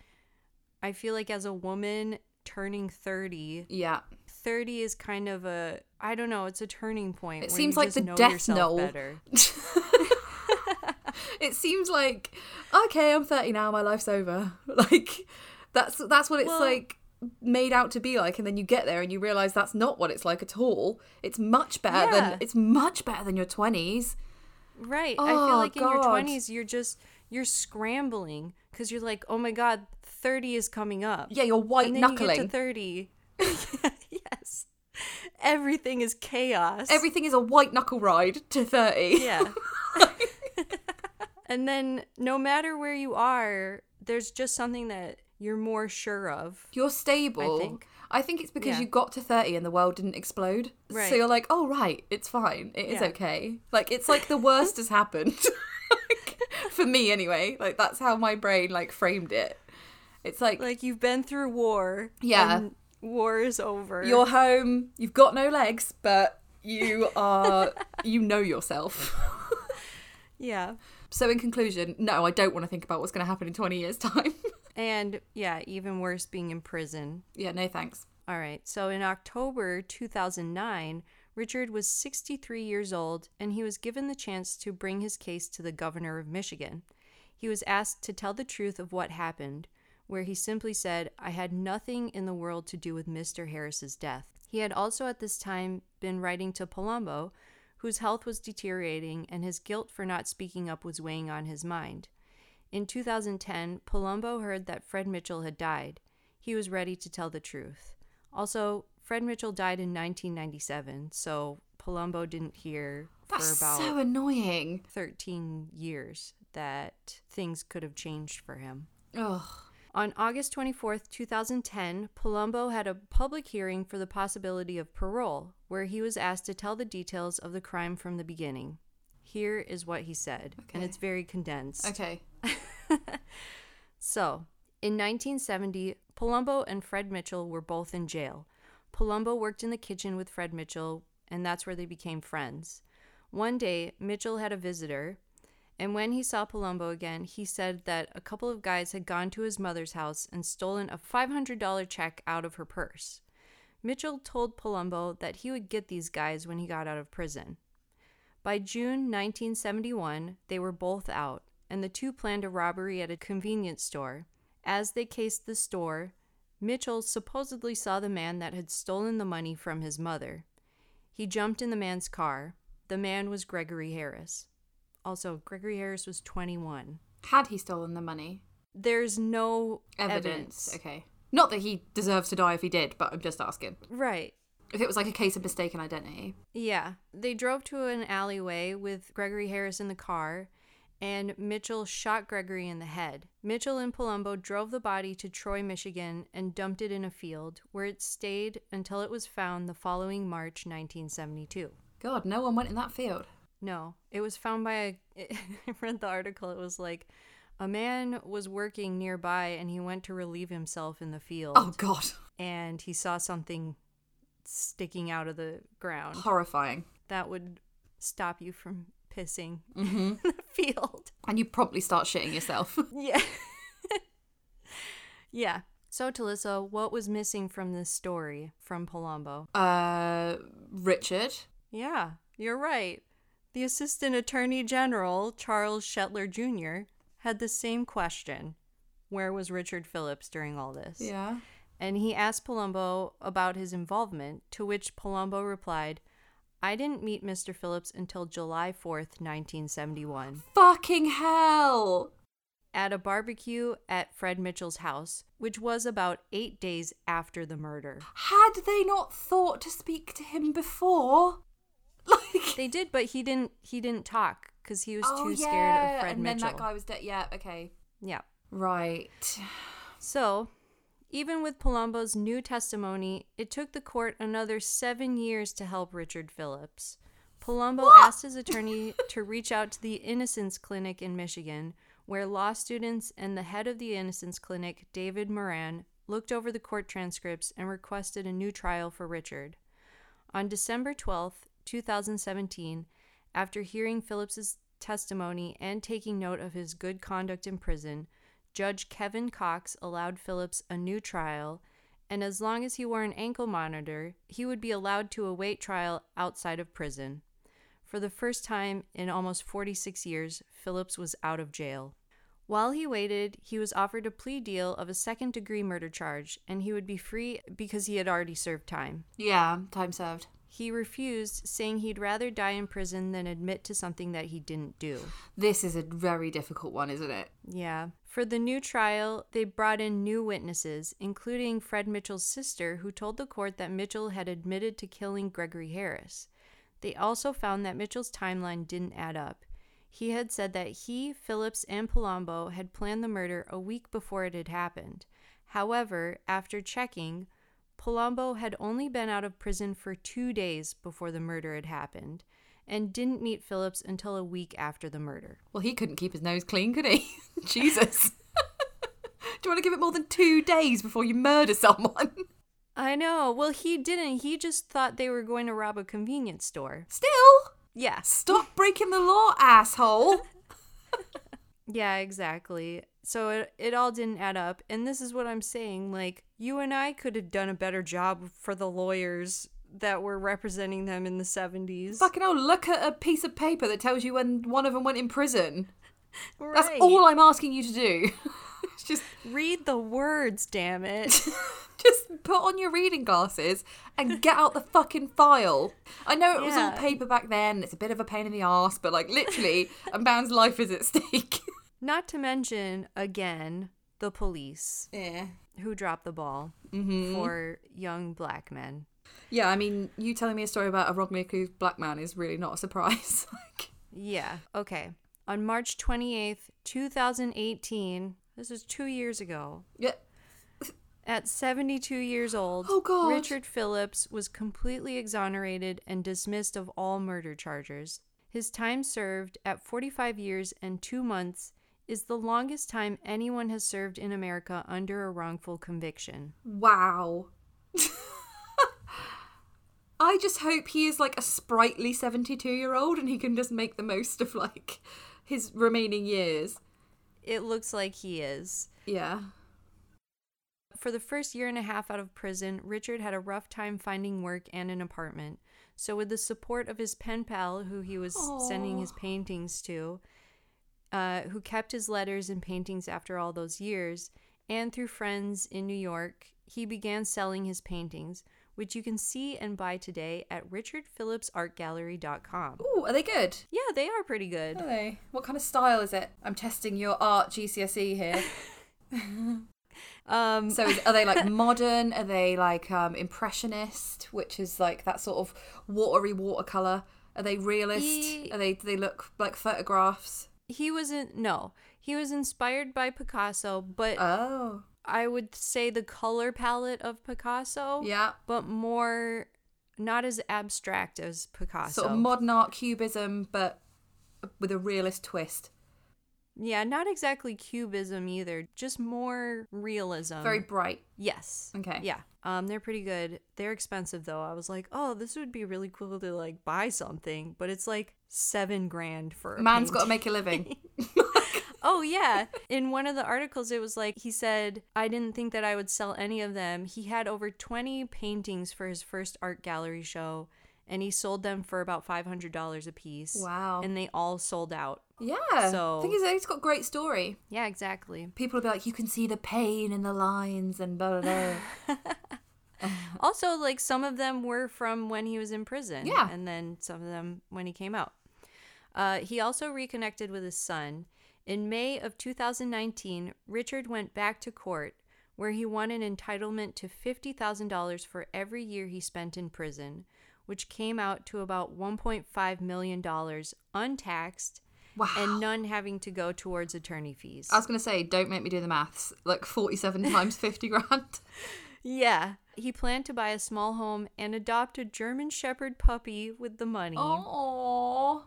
I feel like as a woman turning 30, Yeah. 30 is kind of a I don't know, it's a turning point. It seems like the death knell. better. it seems like okay, I'm 30 now, my life's over. Like that's that's what it's Well- like made out to be like and then you get there and you realize that's not what it's like at all it's much better Yeah. than it's much better than your 20s Right. I Oh, feel like in your 20s you're just you're scrambling cuz you're like, "Oh my god, 30 is coming up." yeah you're white then you knuckling to 30. yes. Everything is chaos. everything is a white knuckle ride to 30 Yeah. and then no matter where you are, there's just something that you're more sure of. you're stable I think. I think it's because Yeah. you got to 30 and the world didn't explode. Right. So you're like, oh, right, it's fine. It is Yeah. okay. Like, it's like the worst has happened. Like, For me, anyway. Like, that's how my brain, like, framed it. It's like, Like you've been through war. Yeah. and war is over. you're home, you've got no legs, but you are, you know yourself. yeah. So, in conclusion, no, I don't want to think about what's going to happen in 20 years' time. And yeah, even worse being in prison. yeah, no thanks. All right. So in October 2009, Richard was 63 years old and he was given the chance to bring his case to the governor of Michigan. He was asked to tell the truth of what happened, where he simply said, I had nothing in the world to do with Mr. Harris's death. He had also at this time been writing to Palombo, whose health was deteriorating and his guilt for not speaking up was weighing on his mind. In 2010, Palombo heard that Fred Mitchell had died. He was ready to tell the truth. Also, Fred Mitchell died in 1997, so Palombo didn't hear That's for about so annoying. 13 years that things could have changed for him. Ugh. On August 24th, 2010, Palombo had a public hearing for the possibility of parole, where he was asked to tell the details of the crime from the beginning. Here is what he said, and it's very condensed. Okay. So, in 1970, Palombo and Fred Mitchell were both in jail. Palombo worked in the kitchen with Fred Mitchell, and that's where they became friends. One day, Mitchell had a visitor, and when he saw Palombo again, he said that a couple of guys had gone to his mother's house and stolen a $500 check out of her purse. Mitchell told Palombo that he would get these guys when he got out of prison. By June 1971, they were both out, and the two planned a robbery at a convenience store. As they cased the store, Mitchell supposedly saw the man that had stolen the money from his mother. He jumped in the man's car. The man was Gregory Harris. Also, Gregory Harris was 21. Had he stolen the money? There's no Evidence. evidence. Okay. Not that he deserves to die if he did, but I'm just asking. Right. If it was like a case of mistaken identity. Yeah. They drove to an alleyway with Gregory Harris in the car, and Mitchell shot Gregory in the head. Mitchell and Palombo drove the body to Troy, Michigan, and dumped it in a field, where it stayed until it was found the following March 1972. God, no one went in that field. No, it was found by a. I read the article. It was like a man was working nearby and he went to relieve himself in the field Oh God. and he saw something sticking out of the ground Horrifying. that would stop you from pissing Mm-hmm. in the field. And you probably start shitting yourself. Yeah. yeah. So, Talissa, what was missing from this story from Palombo? uh, Richard. Yeah, you're right. The Assistant Attorney General, Charles Shetler Jr., had the same question Where was Richard Phillips during all this? Yeah. And he asked Palombo about his involvement, to which Palombo replied, I didn't meet Mr. Phillips until July 4th, 1971, Fucking hell. at a barbecue at Fred Mitchell's house, which was about eight days after the murder. Had they not thought to speak to him before? Like. They did, but he didn't. He didn't talk because he was oh, too yeah. scared of Fred and Mitchell. then that guy was dead. Yeah. Okay. Yeah. Right. So, even with Palombo's new testimony, it took the court another seven years to help Richard Phillips. Palombo asked his attorney to reach out to the Innocence Clinic in Michigan, where law students and the head of the Innocence Clinic, David Moran, looked over the court transcripts and requested a new trial for Richard. On December 12th, 2017, after hearing Phillips's testimony and taking note of his good conduct in prison, Judge Kevin Cox allowed Phillips a new trial, and as long as he wore an ankle monitor, he would be allowed to await trial outside of prison. For the first time in almost 46 years, Phillips was out of jail. While he waited, he was offered a plea deal of a second degree murder charge, and he would be free because he had already served time. Yeah, time served. He refused, saying he'd rather die in prison than admit to something that he didn't do. This is a very difficult one, isn't it? Yeah. For the new trial, they brought in new witnesses, including Fred Mitchell's sister, who told the court that Mitchell had admitted to killing Gregory Harris. They also found that Mitchell's timeline didn't add up. He had said that he, Phillips, and Palombo had planned the murder a week before it had happened. However, after checking, Palombo had only been out of prison for two days before the murder had happened and didn't meet Phillips until a week after the murder. Well, he couldn't keep his nose clean, could he? Jesus. Do you want to give it more than two days before you murder someone? I know. Well, he didn't. He just thought they were going to rob a convenience store. Still, Yeah. stop breaking the law, asshole. Yeah, exactly. So it, it all didn't add up. And this is what I'm saying. Like, you and I could have done a better job for the lawyers that were representing them in the 70s. Fucking hell, look at a piece of paper that tells you when one of them went in prison. That's all I'm asking you to do. Just Read the words, damn it. just put on your reading glasses and get out the fucking file. I know it was all paper back then, it's a bit of a pain in the ass, but like literally a man's life is at stake. Not to mention, again, the police Yeah. who dropped the ball Mm-hmm. for young black men. Yeah, I mean, you telling me a story about a accused black man is really not a surprise. like, Yeah. Okay. On March 28th, 2018, this is two years ago, yeah. At 72 years old, Oh, God. Richard Phillips was completely exonerated and dismissed of all murder charges. His time served at 45 years and two months is the longest time anyone has served in America under a wrongful conviction. Wow. I just hope he is like a sprightly 72 year old and he can just make the most of like his remaining years. It looks like he is. Yeah. For the first year and a half out of prison, Richard had a rough time finding work and an apartment. So, with the support of his pen pal, who he was sending his paintings to, uh, who kept his letters and paintings after all those years, and through friends in New York, he began selling his paintings, which you can see and buy today at richardphillipsartgallery.com. Ooh, are they good? Yeah, they are pretty good. Are they? What kind of style is it? I'm testing your art GCSE here. Um, So is, are they like modern? Are they like um, impressionist, which is like that sort of watery watercolor? Are they realist? Ye- Are they do they look like photographs? he wasn't no, he was inspired by Picasso, but Oh, I would say the color palette of Picasso. yeah. But more not as abstract as Picasso. Sort of modern art cubism, but with a realist twist. yeah, not exactly cubism either, just more realism. Very bright. Yes. Okay. Yeah. Um they're pretty good. They're expensive though. I was like, "Oh, this would be really cool to like buy something." But it's like 7 grand for a Man's got to make a living. Oh yeah. In one of the articles it was like he said, "I didn't think that I would sell any of them." He had over 20 paintings for his first art gallery show and he sold them for about $500 a piece. Wow. And they all sold out. yeah. So- I think he's, he's got a great story. Yeah, exactly. People will be like, you can see the pain in the lines and blah blah blah. Also, like some of them were from when he was in prison. Yeah. And then some of them when he came out. Uh, he also reconnected with his son. In May of 2019, Richard went back to court where he won an entitlement to $50,000 for every year he spent in prison, which came out to about $1.5 million untaxed wow. and none having to go towards attorney fees. I was gonna say, don't make me do the maths. Like forty-seven times fifty grand. Yeah. He planned to buy a small home and adopt a German Shepherd puppy with the money. Oh.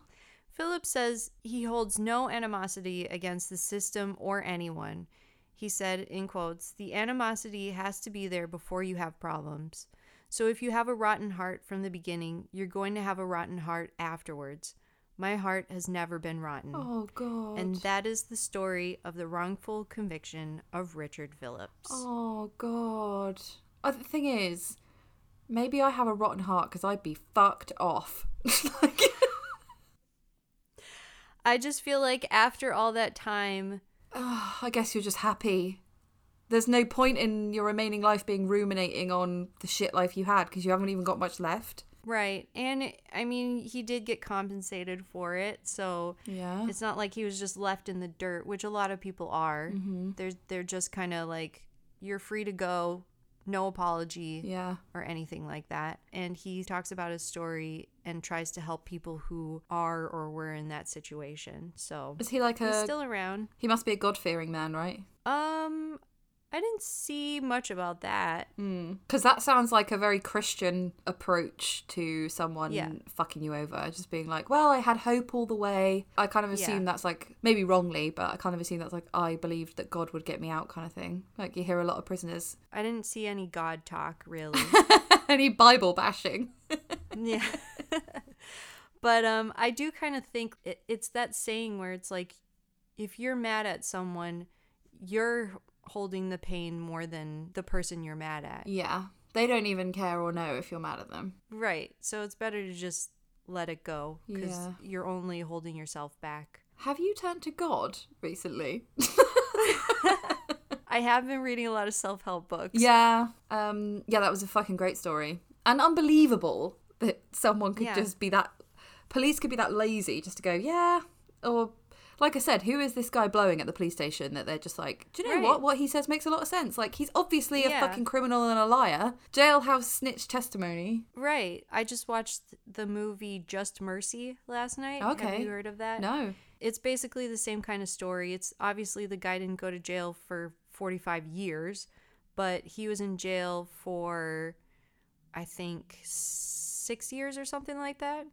Philip says he holds no animosity against the system or anyone. He said, in quotes, the animosity has to be there before you have problems. So if you have a rotten heart from the beginning, you're going to have a rotten heart afterwards. My heart has never been rotten. Oh god. And that is the story of the wrongful conviction of Richard Phillips. Oh god. Uh, the thing is, maybe I have a rotten heart because I'd be fucked off. like, I just feel like after all that time, oh, I guess you're just happy. There's no point in your remaining life being ruminating on the shit life you had because you haven't even got much left. Right. And I mean, he did get compensated for it. So Yeah. it's not like he was just left in the dirt, which a lot of people are. Mm-hmm. They're they're just kind of like you're free to go, no apology Yeah. or anything like that. And he talks about his story and tries to help people who are or were in that situation. So Is he like he's a? still around. he must be a god fearing man, right? Um I didn't see much about that. Because that sounds like a very Christian approach to someone Yeah. fucking you over. Just being like, well, I had hope all the way. I kind of assume Yeah. that's like, maybe wrongly, but I kind of assume that's like, I believed that God would get me out kind of thing. Like you hear a lot of prisoners. I didn't see any god talk really. Any Bible bashing. Yeah. but um I do kind of think it, it's that saying where it's like if you're mad at someone, you're holding the pain more than the person you're mad at. Yeah. They don't even care or know if you're mad at them. Right. So it's better to just let it go cuz Yeah. you're only holding yourself back. Have you turned to God recently? I have been reading a lot of self-help books. yeah. Um, yeah, that was a fucking great story. And unbelievable that someone could Yeah. just be that police could be that lazy just to go, yeah, or like I said, who is this guy blowing at the police station that they're just like, do you know Right. what? What he says makes a lot of sense. Like he's obviously a fucking criminal and a liar. Jailhouse snitch testimony. Right. I just watched the movie Just Mercy last night. Okay. Have you heard of that? No. it's basically the same kind of story. It's obviously the guy didn't go to jail for 45 years, but he was in jail for I think 6 years or something like that.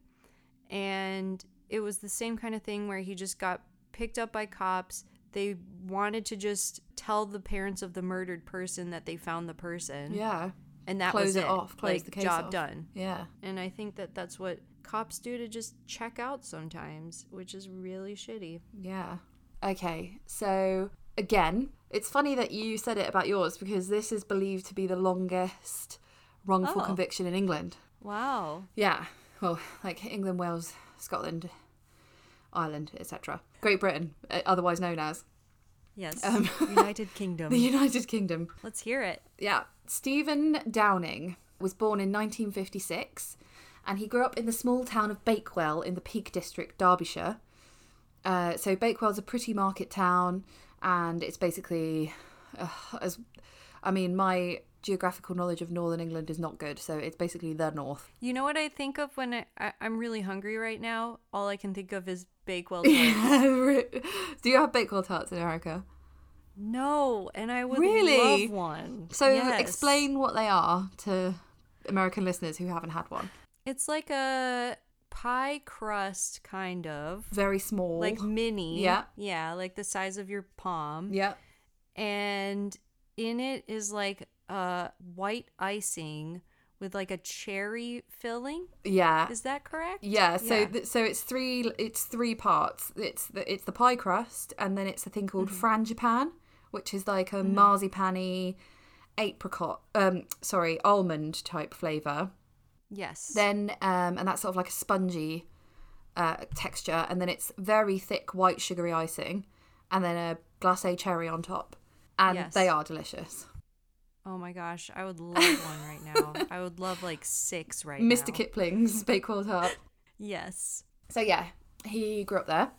And it was the same kind of thing where he just got picked up by cops. They wanted to just tell the parents of the murdered person that they found the person. Yeah. And that Close was it it. off, close like, the case job off. done. Yeah. And I think that that's what cops do to just check out sometimes, which is really shitty. Yeah. Okay. So again, it's funny that you said it about yours because this is believed to be the longest wrongful Oh. conviction in England. Wow. Yeah. Well, like England, Wales, Scotland, Ireland, etc. Great Britain, uh, otherwise known as Yes. Um, United Kingdom. the United Kingdom. Let's hear it. Yeah. Stephen Downing was born in 1956 and he grew up in the small town of Bakewell in the Peak District, Derbyshire. Uh, so Bakewell's a pretty market town and it's basically uh, as I mean my geographical knowledge of northern England is not good, so it's basically the north. You know what I think of when I, I, I'm really hungry right now? All I can think of is Bakewell tarts. Do you have Bakewell tarts in America? no, and I would Really? love one. So Yes. explain what they are to American listeners who haven't had one. It's like a pie crust, kind of. Very small. Like mini. Yeah. Yeah, like the size of your palm. yeah. and in it is like a white icing with like a cherry filling. Yeah. Is that correct? Yeah, so Yeah. Th- so it's three it's three parts. It's the it's the pie crust and then it's a thing called Mm-hmm. frangipane, which is like a marzipan apricot um sorry, almond type flavor. yes. Then um and that's sort of like a spongy uh texture and then it's very thick white sugary icing and then a glacé cherry on top. And Yes. they are delicious. Oh my gosh, I would love one right now. I would love like six right Mr. now. Mr. Kipling's Bakewell tart. Yes. So yeah, he grew up there.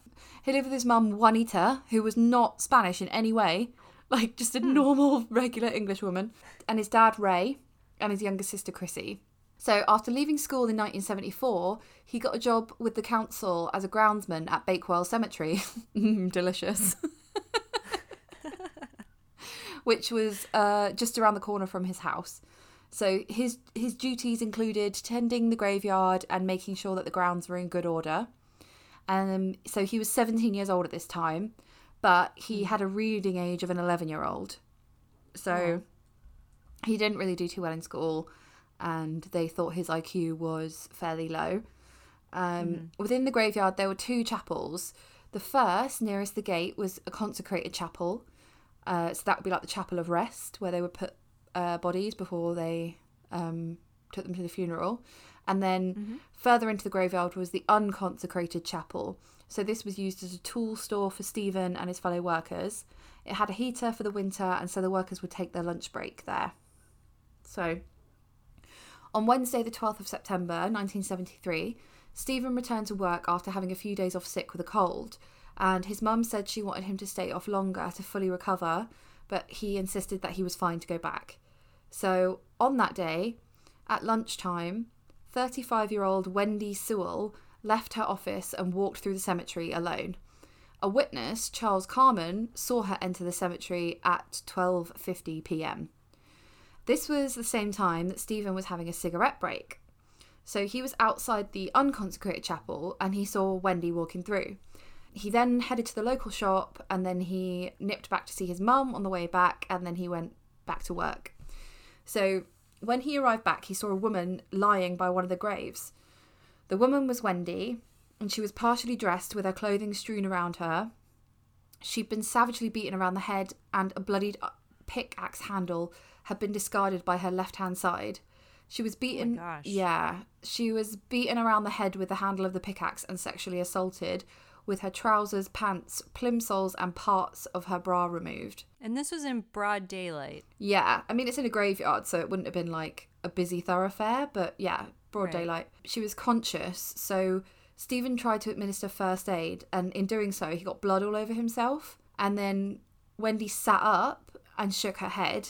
He lived with his mum Juanita, who was not Spanish in any way, like just a normal, regular English woman, and his dad Ray, and his younger sister Chrissy. So after leaving school in 1974, he got a job with the council as a groundsman at Bakewell Cemetery. Mm, Delicious. Which was uh, just around the corner from his house. So his his duties included tending the graveyard and making sure that the grounds were in good order. Um, so he was 17 years old at this time, but he had a reading age of an 11 year old. So he didn't really do too well in school, and they thought his IQ was fairly low. Um, Within the graveyard, there were two chapels. The first, nearest the gate, was a consecrated chapel. Uh, so that would be like the chapel of rest, where they would put uh, bodies before they um, took them to the funeral. And then further into the graveyard was the unconsecrated chapel. So this was used as a tool store for Stephen and his fellow workers. It had a heater for the winter, and so the workers would take their lunch break there. So on Wednesday, the 12th of September 1973, Stephen returned to work after having a few days off sick with a cold, and his mum said she wanted him to stay off longer to fully recover, but he insisted that he was fine to go back. So on that day, at lunchtime, 35 year old Wendy Sewell left her office and walked through the cemetery alone. A witness, Charles Carmen, saw her enter the cemetery at 12:50 p.m. This was the same time that Stephen was having a cigarette break. So he was outside the unconsecrated chapel and he saw Wendy walking through. He then headed to the local shop and then he nipped back to see his mum on the way back and then he went back to work. So when he arrived back, he saw a woman lying by one of the graves. The woman was Wendy and she was partially dressed with her clothing strewn around her. She'd been savagely beaten around the head and a bloodied uh, pickaxe handle had been discarded by her left hand side. She was oh beaten. gosh. Yeah, she was beaten around the head with the handle of the pickaxe and sexually assaulted, with her trousers, pants, plimsolls, and parts of her bra removed. And this was in broad daylight. Yeah, I mean it's in a graveyard, so it wouldn't have been like a busy thoroughfare, but yeah, broad Right. daylight. She was conscious, so Stephen tried to administer first aid, and in doing so, he got blood all over himself. And then Wendy sat up and shook her head,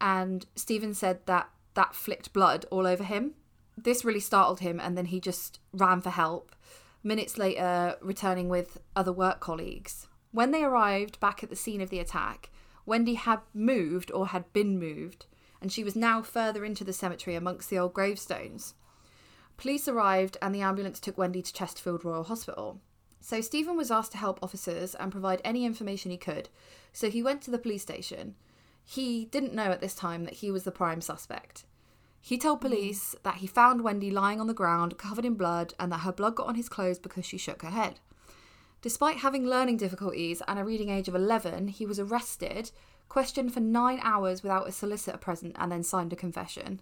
and Stephen said that that flicked blood all over him. This really startled him, and then he just ran for help. Minutes later, returning with other work colleagues. When they arrived back at the scene of the attack, Wendy had moved or had been moved, and she was now further into the cemetery amongst the old gravestones. Police arrived and the ambulance took Wendy to Chesterfield Royal Hospital. So Stephen was asked to help officers and provide any information he could. So he went to the police station. He didn't know at this time that he was the prime suspect. He told police that he found Wendy lying on the ground, covered in blood, and that her blood got on his clothes because she shook her head. Despite having learning difficulties and a reading age of 11, he was arrested, questioned for nine hours without a solicitor present, and then signed a confession.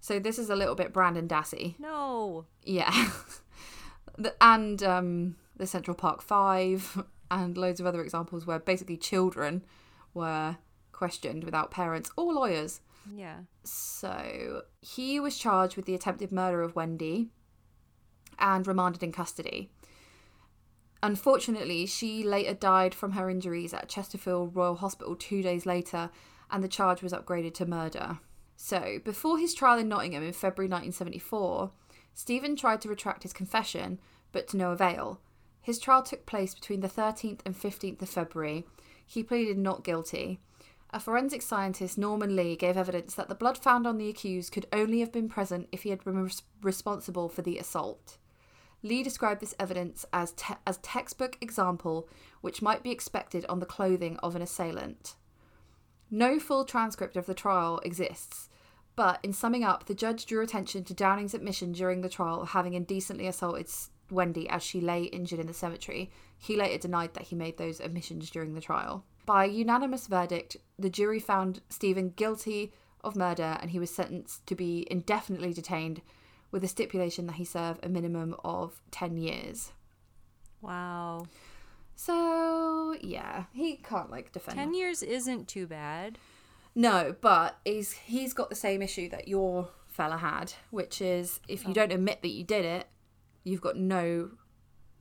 So this is a little bit Brendan Dassey. No. Yeah. the, and um, the Central Park Five, and loads of other examples where basically children were questioned without parents or lawyers. Yeah. So he was charged with the attempted murder of Wendy and remanded in custody. Unfortunately, she later died from her injuries at Chesterfield Royal Hospital two days later, and the charge was upgraded to murder. So, before his trial in Nottingham in February 1974, Stephen tried to retract his confession, but to no avail. His trial took place between the 13th and 15th of February. He pleaded not guilty. A forensic scientist, Norman Lee, gave evidence that the blood found on the accused could only have been present if he had been res- responsible for the assault. Lee described this evidence as te- as textbook example which might be expected on the clothing of an assailant. No full transcript of the trial exists, but in summing up, the judge drew attention to Downing's admission during the trial of having indecently assaulted Wendy as she lay injured in the cemetery. He later denied that he made those admissions during the trial. By unanimous verdict, the jury found Stephen guilty of murder and he was sentenced to be indefinitely detained with a stipulation that he serve a minimum of 10 years. Wow. So, yeah, he can't like defend. 10 years isn't too bad. No, but he's he's got the same issue that your fella had, which is if you oh. don't admit that you did it, you've got no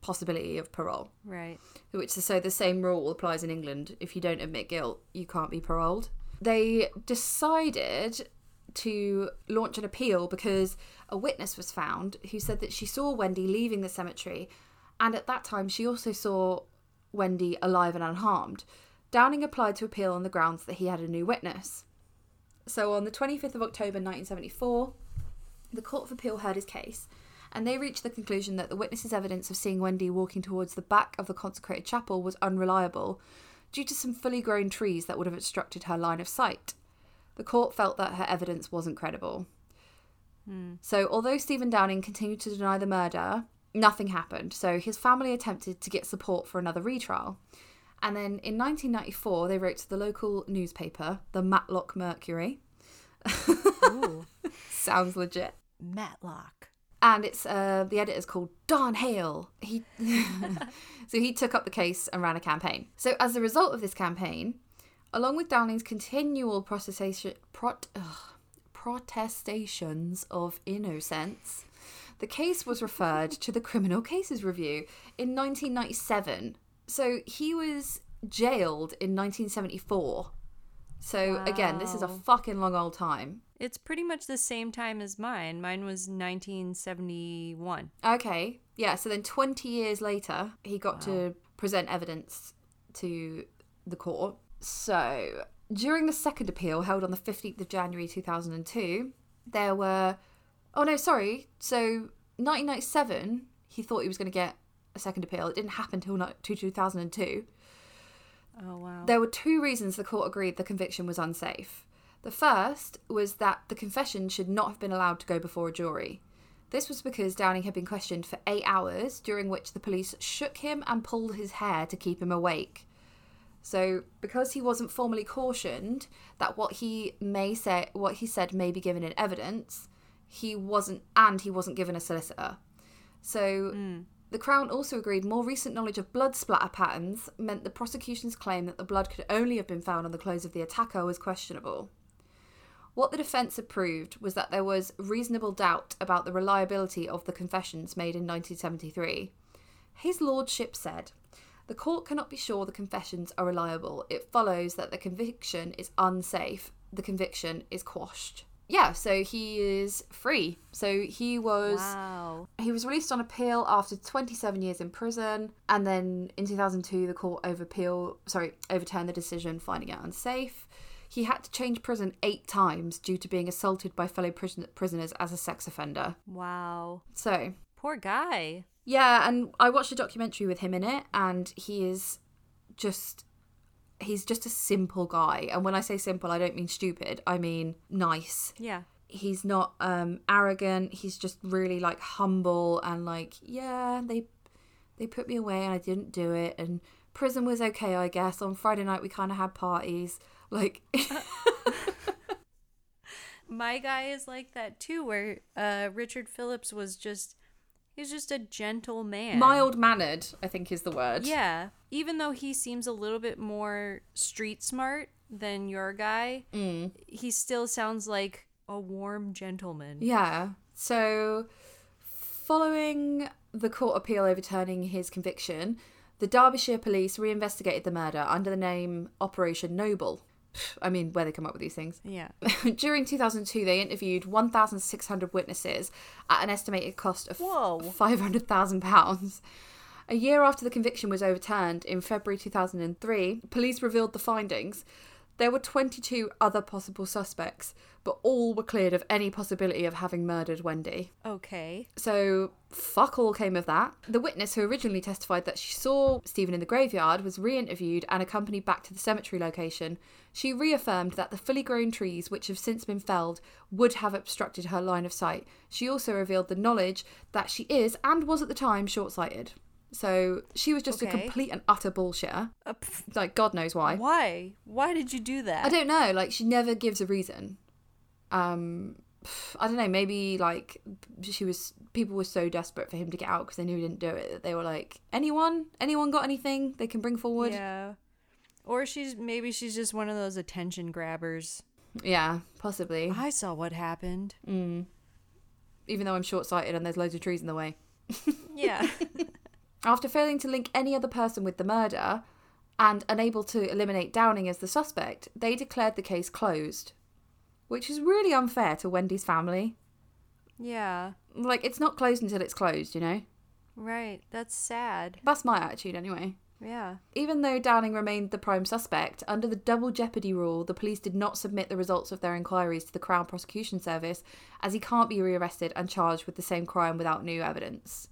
possibility of parole. Right. Which is so the same rule applies in England. If you don't admit guilt, you can't be paroled. They decided to launch an appeal because a witness was found who said that she saw Wendy leaving the cemetery, and at that time she also saw Wendy alive and unharmed. Downing applied to appeal on the grounds that he had a new witness. So on the 25th of October 1974, the Court of Appeal heard his case, and they reached the conclusion that the witness's evidence of seeing Wendy walking towards the back of the consecrated chapel was unreliable due to some fully grown trees that would have obstructed her line of sight. The court felt that her evidence wasn't credible. Hmm. So, although Stephen Downing continued to deny the murder, nothing happened. So, his family attempted to get support for another retrial. And then in 1994, they wrote to the local newspaper, the Matlock Mercury. Ooh. Sounds legit. Matlock. And it's uh, the editor's called Don Hale. He so he took up the case and ran a campaign. So as a result of this campaign, along with Downing's continual protestation, prot, ugh, protestations of innocence, the case was referred to the Criminal Cases Review in 1997. So he was jailed in 1974. So again, this is a fucking long old time. It's pretty much the same time as mine. Mine was 1971. Okay. Yeah. So then 20 years later, he got to present evidence to the court. So during the second appeal held on the 15th of January 2002, there were. Oh, no, sorry. So 1997, he thought he was going to get a second appeal. It didn't happen until not- 2002. Oh wow. There were two reasons the court agreed the conviction was unsafe. The first was that the confession should not have been allowed to go before a jury. This was because Downing had been questioned for eight hours, during which the police shook him and pulled his hair to keep him awake. So, because he wasn't formally cautioned that what he may say, what he said may be given in evidence, he wasn't, and he wasn't given a solicitor. So, hmm. The Crown also agreed more recent knowledge of blood splatter patterns meant the prosecution's claim that the blood could only have been found on the clothes of the attacker was questionable. What the defence had proved was that there was reasonable doubt about the reliability of the confessions made in 1973. His Lordship said, The court cannot be sure the confessions are reliable. It follows that the conviction is unsafe. The conviction is quashed. Yeah, so he is free. So he was wow. he was released on appeal after 27 years in prison, and then in 2002 the court over appeal, sorry, overturned the decision, finding it unsafe. He had to change prison eight times due to being assaulted by fellow prison- prisoners as a sex offender. Wow. So Poor guy. yeah, and I watched a documentary with him in it, and he is just he's just a simple guy. And when I say simple, I don't mean stupid. I mean nice. Yeah. He's not um arrogant. He's just really like humble and like, yeah, they they put me away and I didn't do it and prison was okay, I guess. On Friday night we kind of had parties. Like My guy is like that too, where uh, Richard Phillips was just, he's just a gentle man. mild mannered, I think is the word. Yeah. Even though he seems a little bit more street smart than your guy, Mm. he still sounds like a warm gentleman. Yeah. So, following the court appeal overturning his conviction, the Derbyshire police reinvestigated the murder under the name Operation Noble. I mean, where they come up with these things. Yeah. During 2002, they interviewed 1,600 witnesses at an estimated cost of £500,000. A year after the conviction was overturned, in February 2003, police revealed the findings. There were 22 other possible suspects, but all were cleared of any possibility of having murdered Wendy. Okay. So, fuck all came of that. The witness who originally testified that she saw Stephen in the graveyard was re interviewed and accompanied back to the cemetery location. She reaffirmed that the fully grown trees, which have since been felled, would have obstructed her line of sight. She also revealed the knowledge that she is, and was at the time, short sighted. So, she was just a complete and utter bullshitter. Uh, Like, God knows why. why? Why did you do that? I don't know. Like she never gives a reason. Um, I don't know. Maybe like she was. People were so desperate for him to get out because they knew he didn't do it that they were like, anyone, anyone got anything they can bring forward? Yeah. Or she's maybe she's just one of those attention grabbers. Yeah, possibly. I saw what happened. Mm. Even though I'm short sighted and there's loads of trees in the way. Yeah. After failing to link any other person with the murder and unable to eliminate Downing as the suspect, they declared the case closed, which is really unfair to Wendy's family. yeah. Like, it's not closed until it's closed, you know? Right. That's sad. That's my attitude anyway. Yeah. Even though Downing remained the prime suspect, under the double jeopardy rule, the police did not submit the results of their inquiries to the Crown Prosecution Service, as he can't be rearrested and charged with the same crime without new evidence.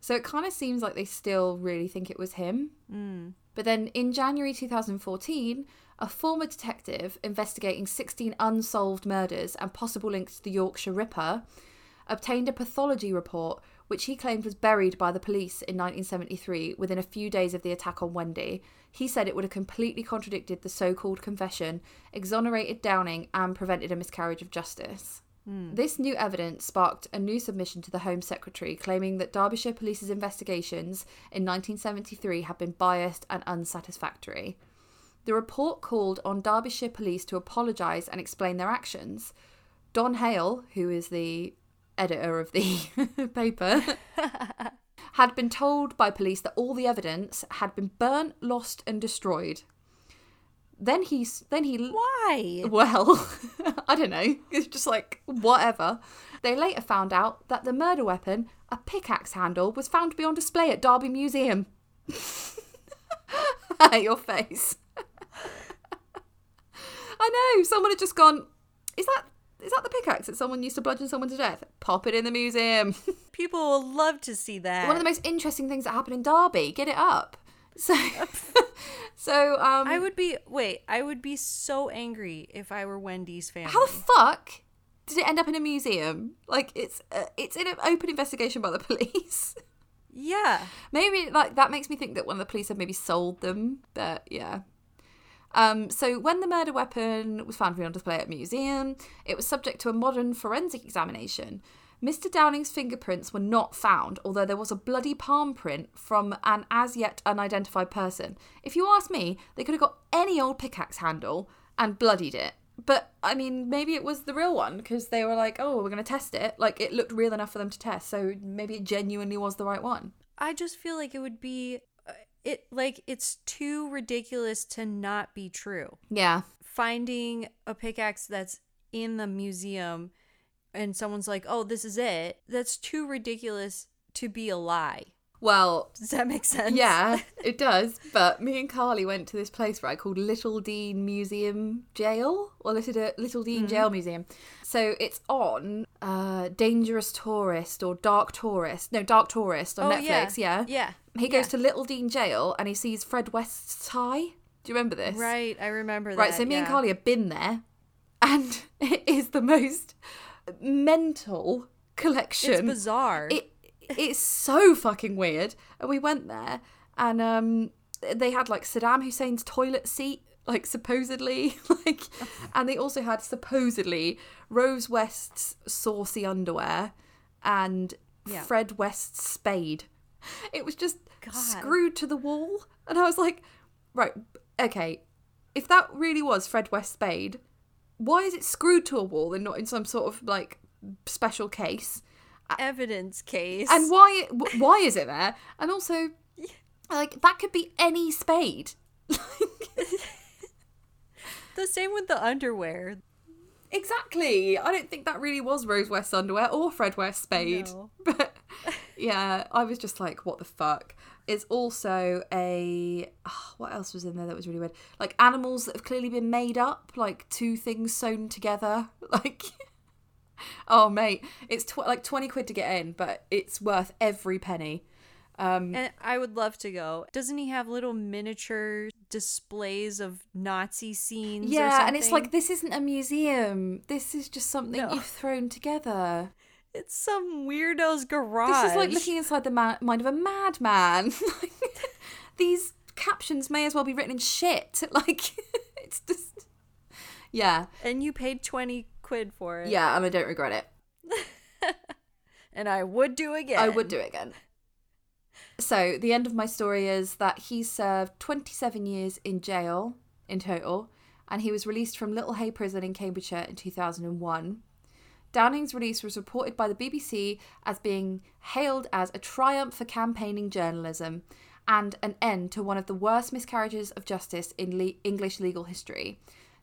So it kind of seems like they still really think it was him. Mm. But then in January 2014, a former detective investigating 16 unsolved murders and possible links to the Yorkshire Ripper obtained a pathology report which he claimed was buried by the police in 1973 within a few days of the attack on Wendy. He said it would have completely contradicted the so called confession, exonerated Downing, and prevented a miscarriage of justice. Hmm. This new evidence sparked a new submission to the Home Secretary claiming that Derbyshire Police's investigations in 1973 had been biased and unsatisfactory. The report called on Derbyshire Police to apologise and explain their actions. Don Hale, who is the editor of the paper, had been told by police that all the evidence had been burnt, lost, and destroyed. Then he, then he, Why? well, I don't know. It's just like whatever. They later found out that the murder weapon, a pickaxe handle, was found to be on display at Derby Museum. Your face. I know. Someone had just gone. Is that is that the pickaxe that someone used to bludgeon someone to death? Pop it in the museum. People will love to see that. One of the most interesting things that happened in Derby. Get it up. So, so um, I would be wait, I would be so angry if I were Wendy's family. How the fuck did it end up in a museum? Like it's uh, it's in an open investigation by the police. yeah. maybe like that makes me think that one of the police had maybe sold them. But yeah. Um, so when the murder weapon was found to be on display at a museum, it was subject to a modern forensic examination. Mr. Downing's fingerprints were not found, although there was a bloody palm print from an as yet unidentified person. If you ask me, they could have got any old pickaxe handle and bloodied it. But I mean, maybe it was the real one because they were like, "Oh, we're going to test it." Like it looked real enough for them to test, so maybe it genuinely was the right one. I just feel like it would be uh, it like it's too ridiculous to not be true. Yeah, Finding a pickaxe that's in the museum and someone's like, "Oh, this is it." That's too ridiculous to be a lie. Well, Does that make sense? yeah, it does. But me and Carly went to this place right called Littledean Museum Jail or Little Littledean Mm-hmm. Jail Museum. So it's on uh, Dangerous Tourist or Dark Tourist. No, Dark Tourist on Oh, Netflix. Yeah. Yeah. He goes Yeah. to Littledean Jail and he sees Fred West's tie. Do you remember this? Right, I remember that. Right, so me and. Carly have been there, and it is the most mental collection. It's bizarre. It it's so fucking weird. And we went there, and um, they had like Saddam Hussein's toilet seat, like supposedly, like, and they also had supposedly Rose West's saucy underwear and Yeah. Fred West's spade. It was just God. screwed to the wall, and I was like, right, okay, if that really was Fred West's spade, why is it screwed to a wall and not in some sort of like special case? evidence case. And why why is it there? And also, like that could be any spade. the same with the underwear. exactly. I don't think that really was Rose West's underwear or Fred West's spade. No. But yeah, I was just like, what the fuck? It's also a ah, what else was in there that was really weird? Like animals that have clearly been made up, like two things sewn together. Like, oh mate, it's tw- like twenty quid to get in, but it's worth every penny. Um, And I would love to go. Doesn't he have little miniature displays of Nazi scenes? or Yeah, and it's like this isn't a museum. This is just something No. you've thrown together. It's some weirdo's garage. This is like looking inside the ma- mind of a madman. These captions may as well be written in shit. Like it's just yeah, and you paid twenty quid for it. yeah, and I don't regret it. and I would do again. I would do it again. So the end of my story is that he served 27 years in jail in total, and he was released from Littlehey Prison in Cambridgeshire in 2001. Downing's release was reported by the BBC as being hailed as a triumph for campaigning journalism and an end to one of the worst miscarriages of justice in le- English legal history.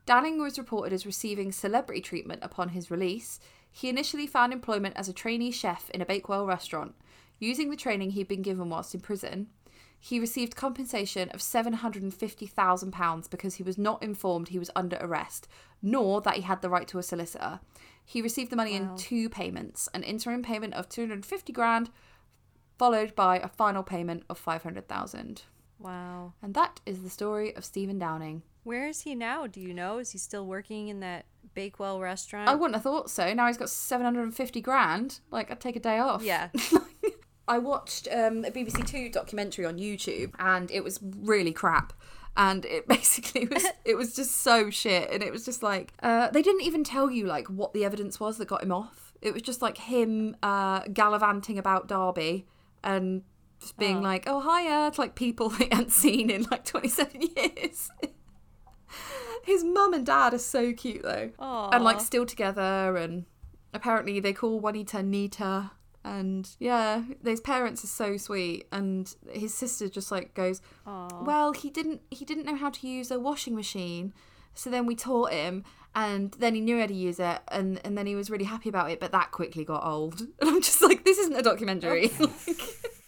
Downing was reported as receiving celebrity treatment upon his release. He initially found employment as a trainee chef in a Bakewell restaurant. Using the training he'd been given whilst in prison, he received compensation of £750,000 because he was not informed he was under arrest, nor that he had the right to a solicitor. He received the money in two payments an interim payment of 250 grand, followed by a final payment of 500,000. Wow. And that is the story of Stephen Downing. Where is he now? Do you know? Is he still working in that Bakewell restaurant? I wouldn't have thought so. Now he's got 750 grand. Like, I'd take a day off. Yeah. I watched um, a BBC Two documentary on YouTube, and it was really crap. And it basically was it was just so shit and it was just like uh, they didn't even tell you like what the evidence was that got him off. It was just like him uh, gallivanting about derby and just being Oh. like oh hiya to like people they hadn't seen in like 27 years. His mum and dad are so cute though. And like still together and apparently they call Juanita Nita and yeah those parents are so sweet. And his sister just like goes Aw. well he didn't he didn't know how to use a washing machine. So then we taught him and then he knew how to use it and and then he was really happy about it but that quickly got old. And i'm just like this isn't a documentary.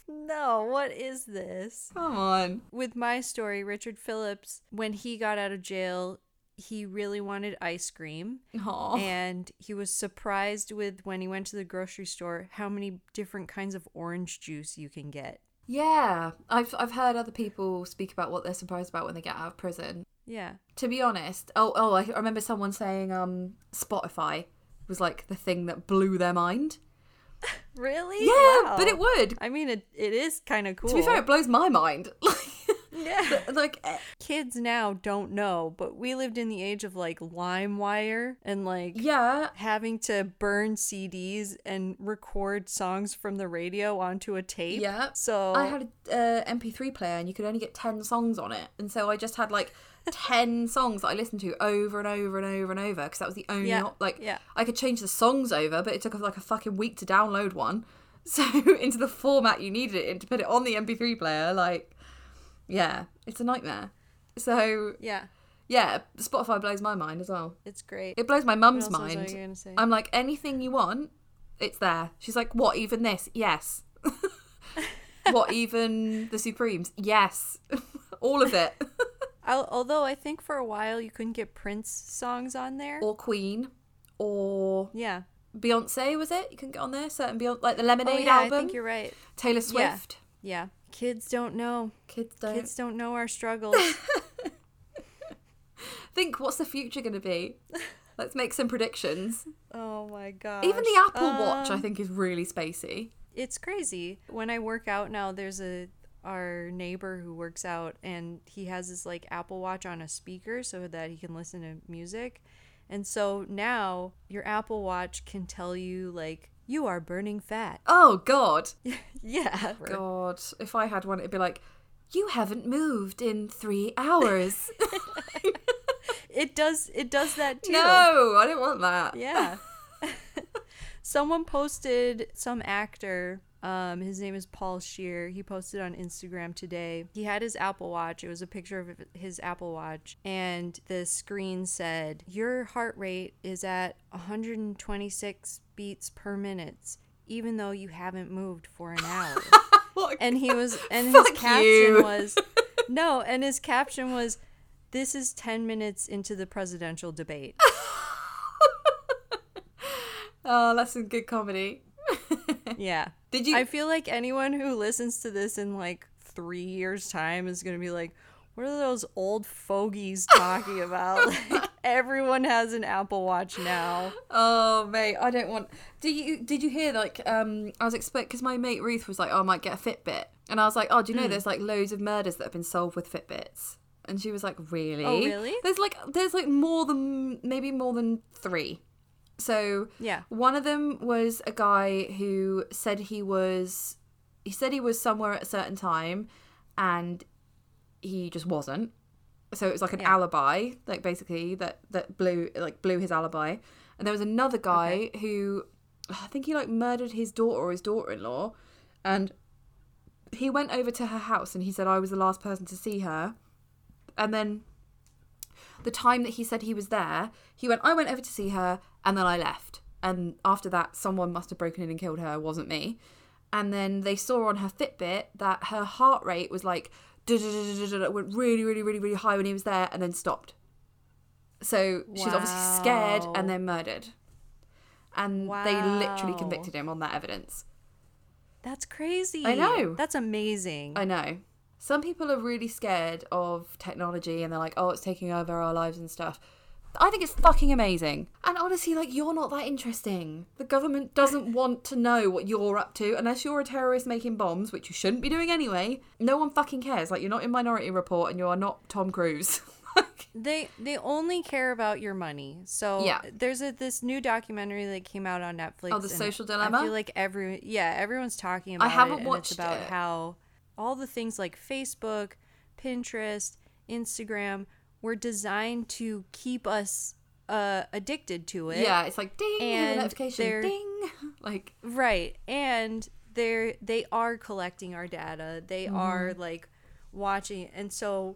No, what is this? come on. With my story, Richard Phillips, when he got out of jail, he really wanted ice cream. Aw. And he was surprised with when he went to the grocery store how many different kinds of orange juice you can get. yeah i've i've heard other people speak about what they're surprised about when they get out of prison Yeah. to be honest, oh oh, I remember someone saying um Spotify was like the thing that blew their mind. Really? Yeah, Wow. but it would. I mean, it, it is kind of cool. To be fair, it blows my mind. yeah. like eh, Kids now don't know, but we lived in the age of like LimeWire and like yeah, having to burn CDs and record songs from the radio onto a tape. Yeah. So I had a uh, MP3 player and you could only get 10 songs on it. And so I just had like 10 songs that I listened to over and over and over and over because that was the only Yeah, op- like yeah. I could change the songs over, but it took like a fucking week to download one. So into the format you needed it in to put it on the MP3 player like yeah, it's a nightmare. So yeah, yeah, Spotify blows my mind as well. it's great. It blows my mum's else was I mind. I'm like, anything you want, it's there. She's like, what, even this? Yes. what, even the Supremes? Yes. All of it. Although I think for a while you couldn't get Prince songs on there. or Queen. Or yeah. Beyonce, was it? You can get on there. Certain Beyonce, like the Oh Lemonade album. I think you're right. Taylor Yeah. Swift. Yeah. Kids don't know. Kids don't. Kids don't know our struggles. Think, what's the future going to be? Let's make some predictions. oh my god. Even the Apple Watch, I Um, think, is really spacey. it's crazy. When I work out now, there's a our neighbor who works out and he has his like Apple Watch on a speaker so that he can listen to music. And so now your Apple Watch can tell you like you are burning fat. Oh, God. Yeah. God, if I had one, it'd be like, you haven't moved in three hours. It does it does that too. no, I don't want that. Yeah. Someone posted some actor. Um, his name is Paul Scheer. He posted on Instagram today. He had his Apple Watch. It was a picture of his Apple Watch, and the screen said, "Your heart rate is at 126 beats per minute, even though you haven't moved for an hour." And he was, and his caption you. was, "No," and his caption was, "This is 10 minutes into the presidential debate." oh, that's some good comedy. Yeah. Did you? I feel like anyone who listens to this in like three years' time is gonna be like, "What are those old fogies talking about?" like, everyone has an Apple Watch now. Oh mate, I don't want. Did you did you hear like um I was expect because my mate Ruth was like, oh I might get a Fitbit, and I was like, oh do you know there's like loads of murders that have been solved with Fitbits, and she was like, really? Oh, really? There's like there's like more than maybe more than three. So Yeah. one of them was a guy who said he was he said he was somewhere at a certain time, and he just wasn't. So it was like an Yeah. alibi, like basically that that blew like blew his alibi. And there was another guy who I think he like murdered his daughter or his daughter-in-law, and he went over to her house and he said I was the last person to see her, and then the time that he said he was there, he went I went over to see her and then I left. And after that, someone must have broken in and killed her. It wasn't me. And then they saw on her Fitbit that her heart rate was like went really, really, really, really high when he was there, and then stopped. So she's obviously scared and then murdered. And they literally convicted him on that evidence. That's crazy. I know. That's amazing. I know. Some people are really scared of technology and they're like, oh, it's taking over our lives and stuff. I think it's fucking amazing. And honestly, like, you're not that interesting. The government doesn't want to know what you're up to unless you're a terrorist making bombs, which you shouldn't be doing anyway. No one fucking cares. Like, you're not in Minority Report and you are not Tom Cruise. They they only care about your money. So Yeah. there's a this new documentary that came out on Netflix. Oh, The Social I feel like every yeah everyone's talking about I haven't it. and watched it's about it. how all the things like Facebook, Pinterest, Instagram were designed to keep us uh, addicted to it. yeah, it's like ding, And notification, ding. Like, Right. And they're they are collecting our data. They are Mm-hmm. like watching and so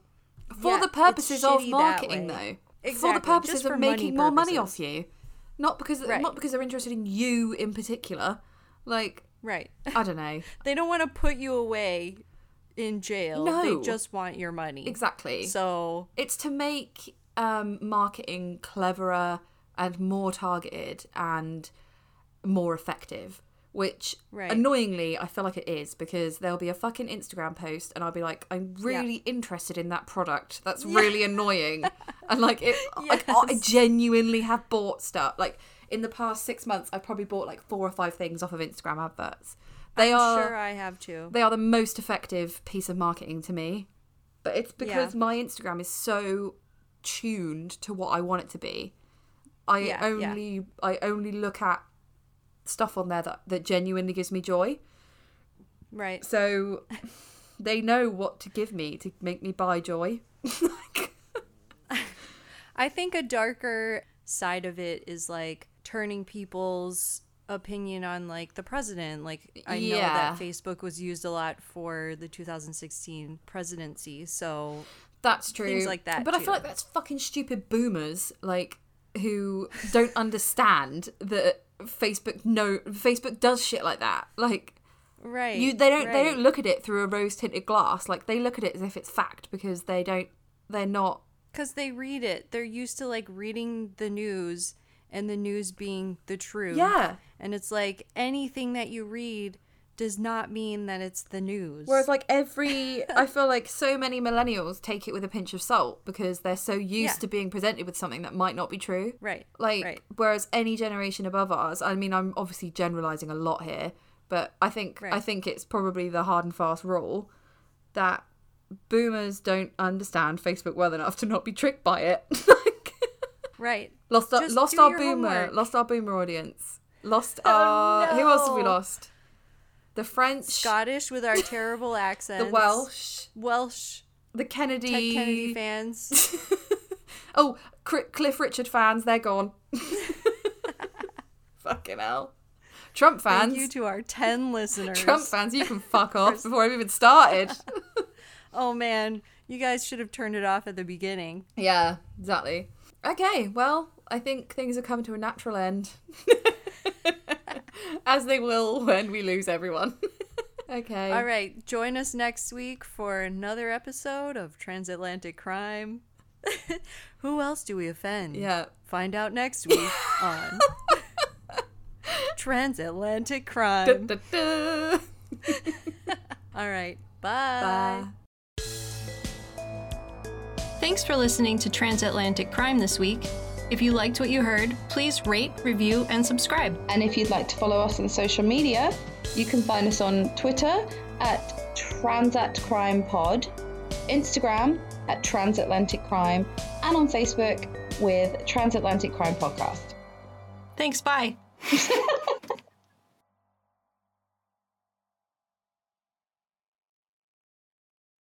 for yeah, the purposes of marketing, though. For the purposes just of making more money off you. Not because Right. not because they're interested in you in particular. Like, Right. I don't know. they don't want to put you away in jail. No. They just want your money. Exactly. So it's to make um, marketing cleverer and more targeted and more effective. Which Right. annoyingly, I feel like it is because there'll be a fucking Instagram post and I'll be like, I'm really interested in that product. That's really annoying. And like, it, like I genuinely have bought stuff. Like in the past six months, I've probably bought like four or five things off of Instagram adverts. They are sure I have too. they are the most effective piece of marketing to me. But it's because Yeah. my Instagram is so tuned to what I want it to be. I Yeah, yeah. only I only look at stuff on there that, that genuinely gives me joy. Right. So they know what to give me to make me buy joy. I think a darker side of it is like turning people's opinion on like the president. Like I know Yeah. that Facebook was used a lot for the 2016 presidency. So That's true. Things like that, But I feel like that's fucking stupid boomers, like who don't understand that Facebook no Facebook does shit like that. Like right. you they don't they don't look at it through a rose tinted glass. Like they look at it as if it's fact because they don't they're not Because they read it. They're used to like reading the news and the news being the truth. Yeah. And it's like anything that you read does not mean that it's the news. Whereas like every I feel like so many millennials take it with a pinch of salt because they're so used Yeah. to being presented with something that might not be true. right. Like right. whereas any generation above ours, I mean I'm obviously generalizing a lot here, but I think I think it's probably the hard and fast rule that boomers don't understand Facebook well enough to not be tricked by it. Right. lost our, Just lost our boomer, homework. lost our boomer audience. Lost Oh, our who else have we lost? The French, Scottish with our terrible accents. the Welsh, Welsh. the Kennedy, Ted Kennedy fans. Oh, Cliff Richard fans, they're gone. Fucking hell. Trump fans. Thank you to our 10 listeners. Trump fans, you can fuck off before I've even started. Oh man, you guys should have turned it off at the beginning. yeah, exactly. Okay, well, I think things have come to a natural end. As they will when we lose everyone. okay. All right, join us next week for another episode of Transatlantic Crime. Who else do we offend? Yeah. Find out next week on Transatlantic Crime. Da, da, da. All right, Bye. Thanks for listening to Transatlantic Crime this week. If you liked what you heard, please rate, review, and subscribe. And if you'd like to follow us on social media, you can find us on Twitter at Transat Crime Pod, Instagram at Transatlantic Crime, and on Facebook with Transatlantic Crime Podcast. Thanks, bye.